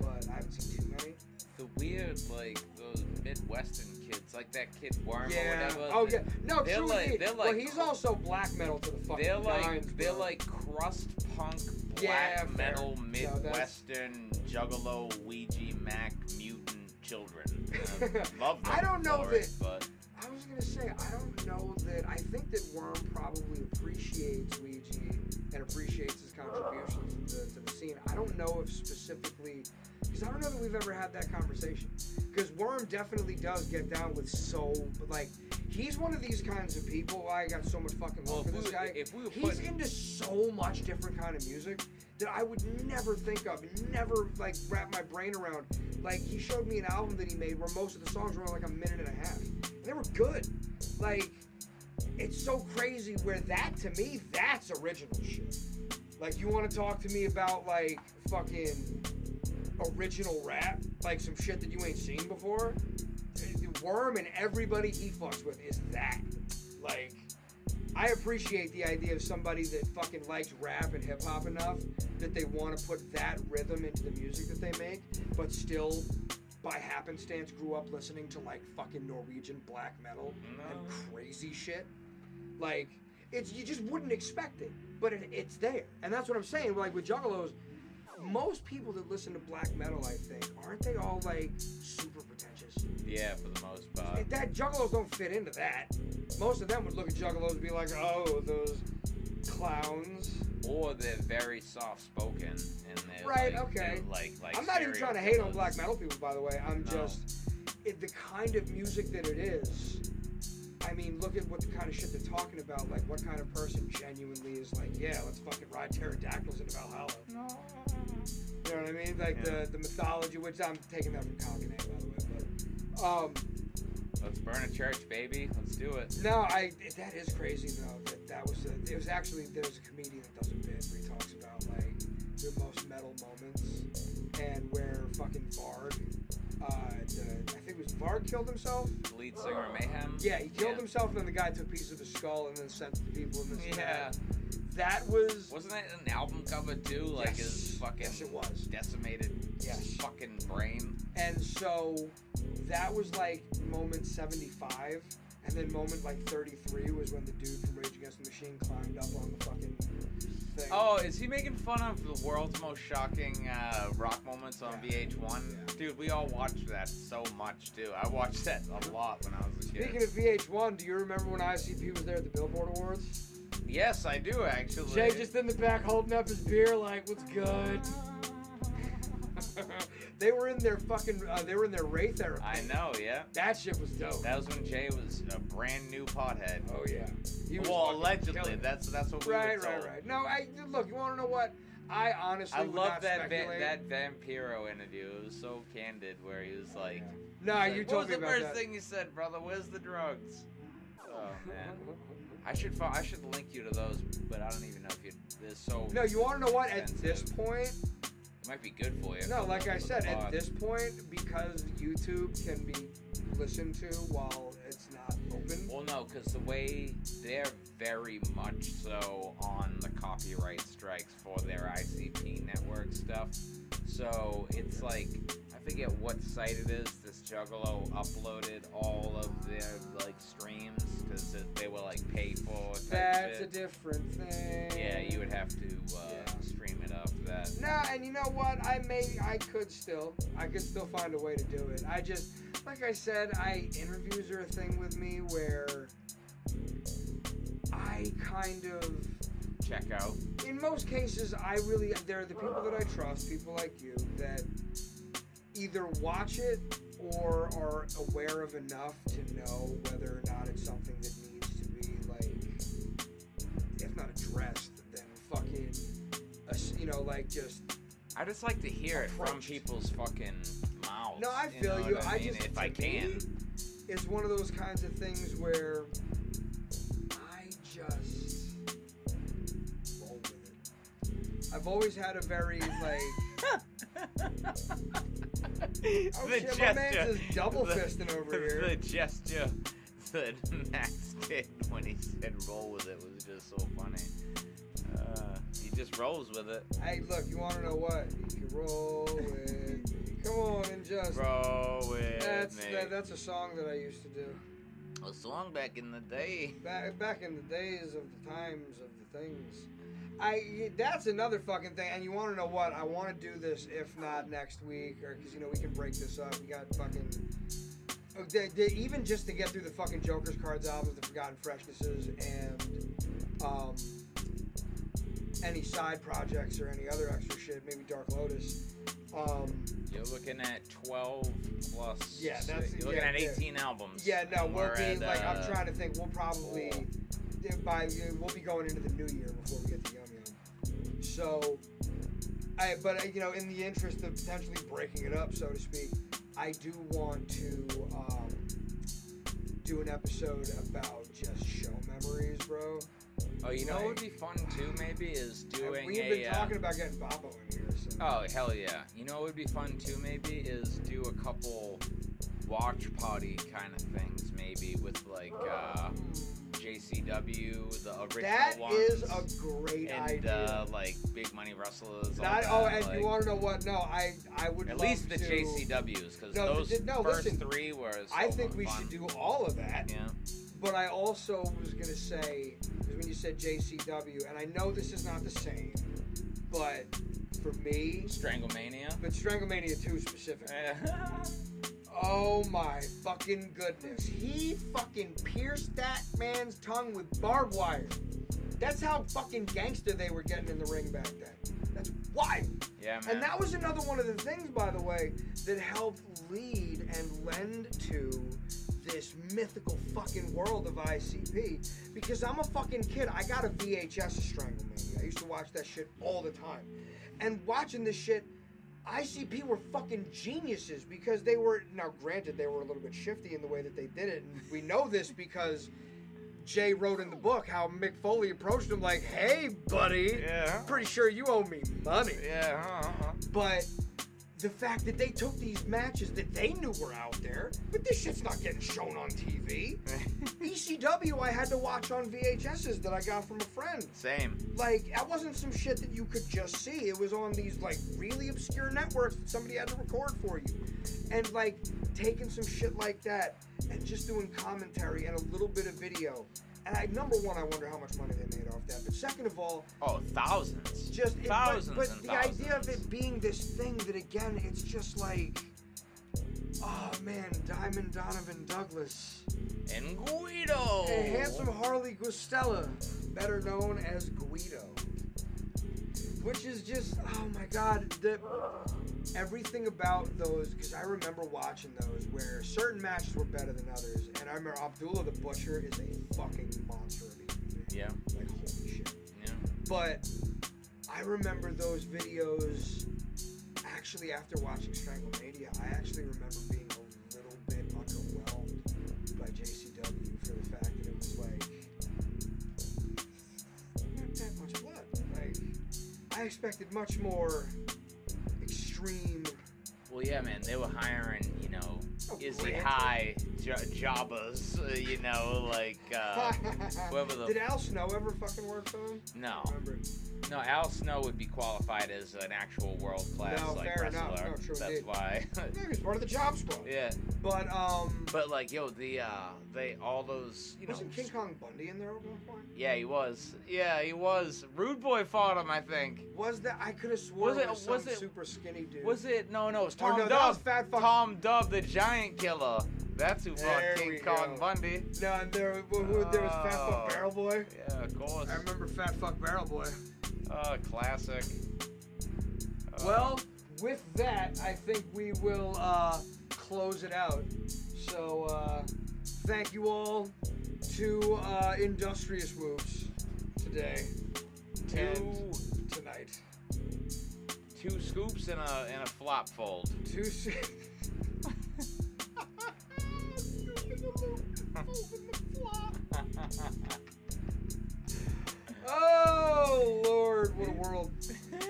but I haven't seen too many. The weird, like, those Midwestern kids, like that kid Worm yeah. or whatever. Oh yeah. No, they're true like- they're well, he's also black metal to the fucking They're like nines, they're bro. like crust punk, black Yeah, metal, No, Midwestern, juggalo, Ouija, Macc, mutant children. Uh, love them I don't know for that- it, but I was gonna say I don't know that. I think that Worm probably appreciates Ouija and appreciates his contributions to the, to the scene. I don't know if specifically because I don't know that we've ever had that conversation. Because Worm definitely does get down with so but like he's one of these kinds of people. Why I got so much fucking love Well, for this we- guy. if we he's putting- into so much different kind of music that I would never think of, never like wrap my brain around. Like he showed me an album that he made where most of the songs were like a minute and a half, they were good. Like it's so crazy where that to me that's original shit. Like you want to talk to me about like fucking original rap, like some shit that you ain't seen before. The worm and everybody he fucks with is that. Like I appreciate the idea of somebody that fucking likes rap and hip hop enough that they want to put that rhythm into the music that they make, but still, by happenstance, grew up listening to like fucking Norwegian black metal and crazy shit. Like, it's you just wouldn't expect it, but it, it's there, and that's what I'm saying. Like with Juggalos, most people that listen to black metal, I think, aren't they all like super pretentious? yeah, for the most part. that Juggalos don't fit into that. Most of them would look at Juggalos and be like, "Oh, those clowns." Or they're very soft spoken and they're Right, like, okay. they're like like I'm not even trying to hate on black metal people, by the way. I'm No. just it, the kind of music that it is. I mean, look at what the kind of shit they're talking about. Like, what kind of person genuinely is like, yeah, let's fucking ride pterodactyls into Valhalla. You know what I mean? Like Yeah. the the mythology, which I'm taking that from Cockney, by the way. But um, Let's burn a church, baby. Let's do it. No, I. That is crazy though. That that was. A, it was actually there's a comedian that does a bit where he talks about like your most metal moments and where fucking Varg, uh, the, I think it was Varg killed himself. The lead singer of Mayhem. Yeah, he killed Yeah. himself, and then the guy took pieces of his skull and then sent it to people in this. Yeah. That was. Wasn't that an album cover too? Like Yes. his fucking Yes, it was. decimated Yes. fucking brain. And so that was like moment 75. And then moment like 33 was when the dude from Rage Against the Machine climbed up on the fucking thing. Oh, is he making fun of the world's most shocking uh, rock moments on Yeah. VH1? Yeah. Dude, we all watched that so much too. I watched that a lot when I was a kid. Speaking of VH1, do you remember when ICP was there at the Billboard Awards? Yes, I do actually. Jay just in the back holding up his beer, like, what's good? they were in their fucking, uh, they were in their Ray therapy. I know, yeah. That shit was dope. That was when Jay was a brand new pothead. oh yeah. He was well, allegedly, that's that's what we Right, were right, told. right. No, I look. You want to know what? I honestly I love that va- that Vampiro interview. It was so candid, where he was like, No, you like, told "What me was the about first that. thing you said, brother? Where's the drugs?" Oh man, I should fo- I should link you to those, but I don't even know if you. They're so. No, you want to know what? At this point, It might be good for you. no. for Like the- I for said, at pod. this point, because YouTube can be listened to while it's not open. Well, no, because the way they're very much so on the copyright strikes for their ICP network stuff. So it's like I forget what site it is. Juggalo uploaded all of their like streams because they were like pay for. That's a different thing. Yeah, you would have to uh, Yeah. stream it up. that. No, and you know what? I may, I could still, I could still find a way to do it. I just, like I said, I interviews are a thing with me where I kind of Check out. in most cases, I really there are the people that I trust, people like you, that either watch it or are aware of enough to know whether or not it's something that needs to be like, if not addressed, then fucking, you know, like just. I just like to hear it from people's fucking mouths. No, I you feel know you. what I, I mean, just if to I me, can. it's one of those kinds of things where I just roll with it. I've always had a very like. Oh the shit, my man's just double the- fisting over here. The gesture that Max did when he said roll with it was just so funny. Uh, he just rolls with it. Hey, look, you want to know what? You can roll with me. Come on and just. Roll with That's that, that's a song that I used to do a song back in the day. back back in the days of the times of the things. I that's another fucking thing. And you want to know what? I want to do this if not next week, or because you know we can break this up. We got fucking. oh, they- they- even just to get through the fucking Joker's Cards albums, the Forgotten Freshnesses, and um, any side projects or any other extra shit, maybe Dark Lotus. Um, You're looking at 12 plus. Yeah, that's- You're looking yeah, at yeah. 18 albums. yeah, no, we'll we're be at, like I'm uh, trying to think. We'll probably by we'll be going into the new year before we get to Yum. So, I but uh, you know, in the interest of potentially breaking it up, so to speak, I do want to um, do an episode about just show memories, bro. Oh, you know like- what would be fun too, maybe, is doing we've a. been uh, talking about getting Babo in here. So. Oh hell yeah! You know what would be fun too? Maybe is do a couple watch party kind of things. Maybe with like uh, JCW, the original That ones, is a great and idea. uh, like big money wrestlers. Not that, oh, and like, you want to know what? No, I I would at least the to, JCWs because No, those th- no, first listen, three were. So I think we fun. should do all of that. Yeah. But I also was gonna say, because when you said JCW, and I know this is not the same, but for me, Stranglemania. but Stranglemania 2 specifically, oh my fucking goodness. He fucking pierced that man's tongue with barbed wire. That's how fucking gangster they were getting in the ring back then. That's wild. yeah, man. And that was another one of the things, by the way, that helped lead and lend to this mythical fucking world of ICP. Because I'm a fucking kid. I got a VHS of Stranglemania. I used to watch that shit all the time. And watching this shit, ICP were fucking geniuses because they were now granted they were a little bit shifty in the way that they did it, and we know this because Jay wrote in the book how Mick Foley approached him like, "Hey, buddy, Yeah. pretty sure you owe me money." Yeah. Uh-huh. But the fact that they took these matches that they knew were out there, but this shit's not getting shown on TV. ECW I had to watch on VHSs that I got from a friend. Same. Like that wasn't some shit that you could just see. It was on these like really obscure networks that somebody had to record for you. And like taking some shit like that and just doing commentary and a little bit of video. And I number one, I wonder how much money they made off that. But second of all, Oh, thousands. just thousands. it, thousands but, but the idea of it being this thing that again it's just like oh man diamond donovan douglas And Guido. and handsome harley gustella better known as guido which is just oh my god the everything about those because i remember watching those where certain matches were better than others and i remember abdullah the butcher is a fucking monster of a. Yeah. like holy shit Yeah. but I remember those videos. Actually, after watching Stranglemania, I actually remember being a little bit underwhelmed by JCW for the fact that it was like not that much blood. Like I expected much more Well, yeah, man. They were hiring, you know, Oh, Izzy High j- Jabbas, uh, you know, like, uh, whoever the- Did Al Snow ever fucking work for them? no. Remember? No, Al Snow would be qualified as an actual world class No, like fair enough. wrestler. No, true That's indeed. why. Yeah, he was part of the job squad. yeah, But um, but like, yo, the uh, they all those, you know. wasn't King Kong Bundy in there at one point? Yeah, he was. Yeah, he was. Rude Boy fought him, I think. Was that I could have sworn Was it it- was, some was it- super skinny dude? Was it? No, no, it was Oh, Tom no, that Dub. was Fat Fuck- Tom Dub, the Giant Killer. That's who There King Kong go. Bundy. No, and there, who, who- there was Fat Fuck Oh. Barrel Boy. Yeah, of course. I remember Fat Fuck Barrel Boy. Oh, classic. Uh, Well, with that, I think we will uh, close it out. So, uh, thank you all to uh, Industrious Whoops today two and tonight. two scoops and a and a flop fold. Two. s- Oh Lord, what a world!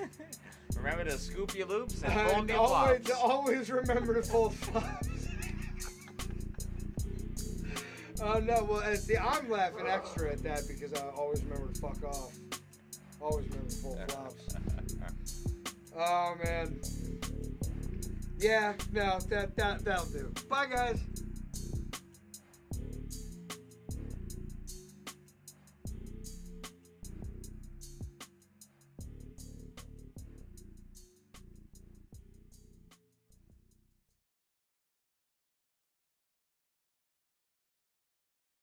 Remember to scoop your loops and And fold your always, flops. always remember to fold flops. Oh no! Well, and see, I'm laughing extra at that because I always remember to fuck off. Always remember to fold flops. Oh man. Yeah, no, that that that'll do. Bye guys.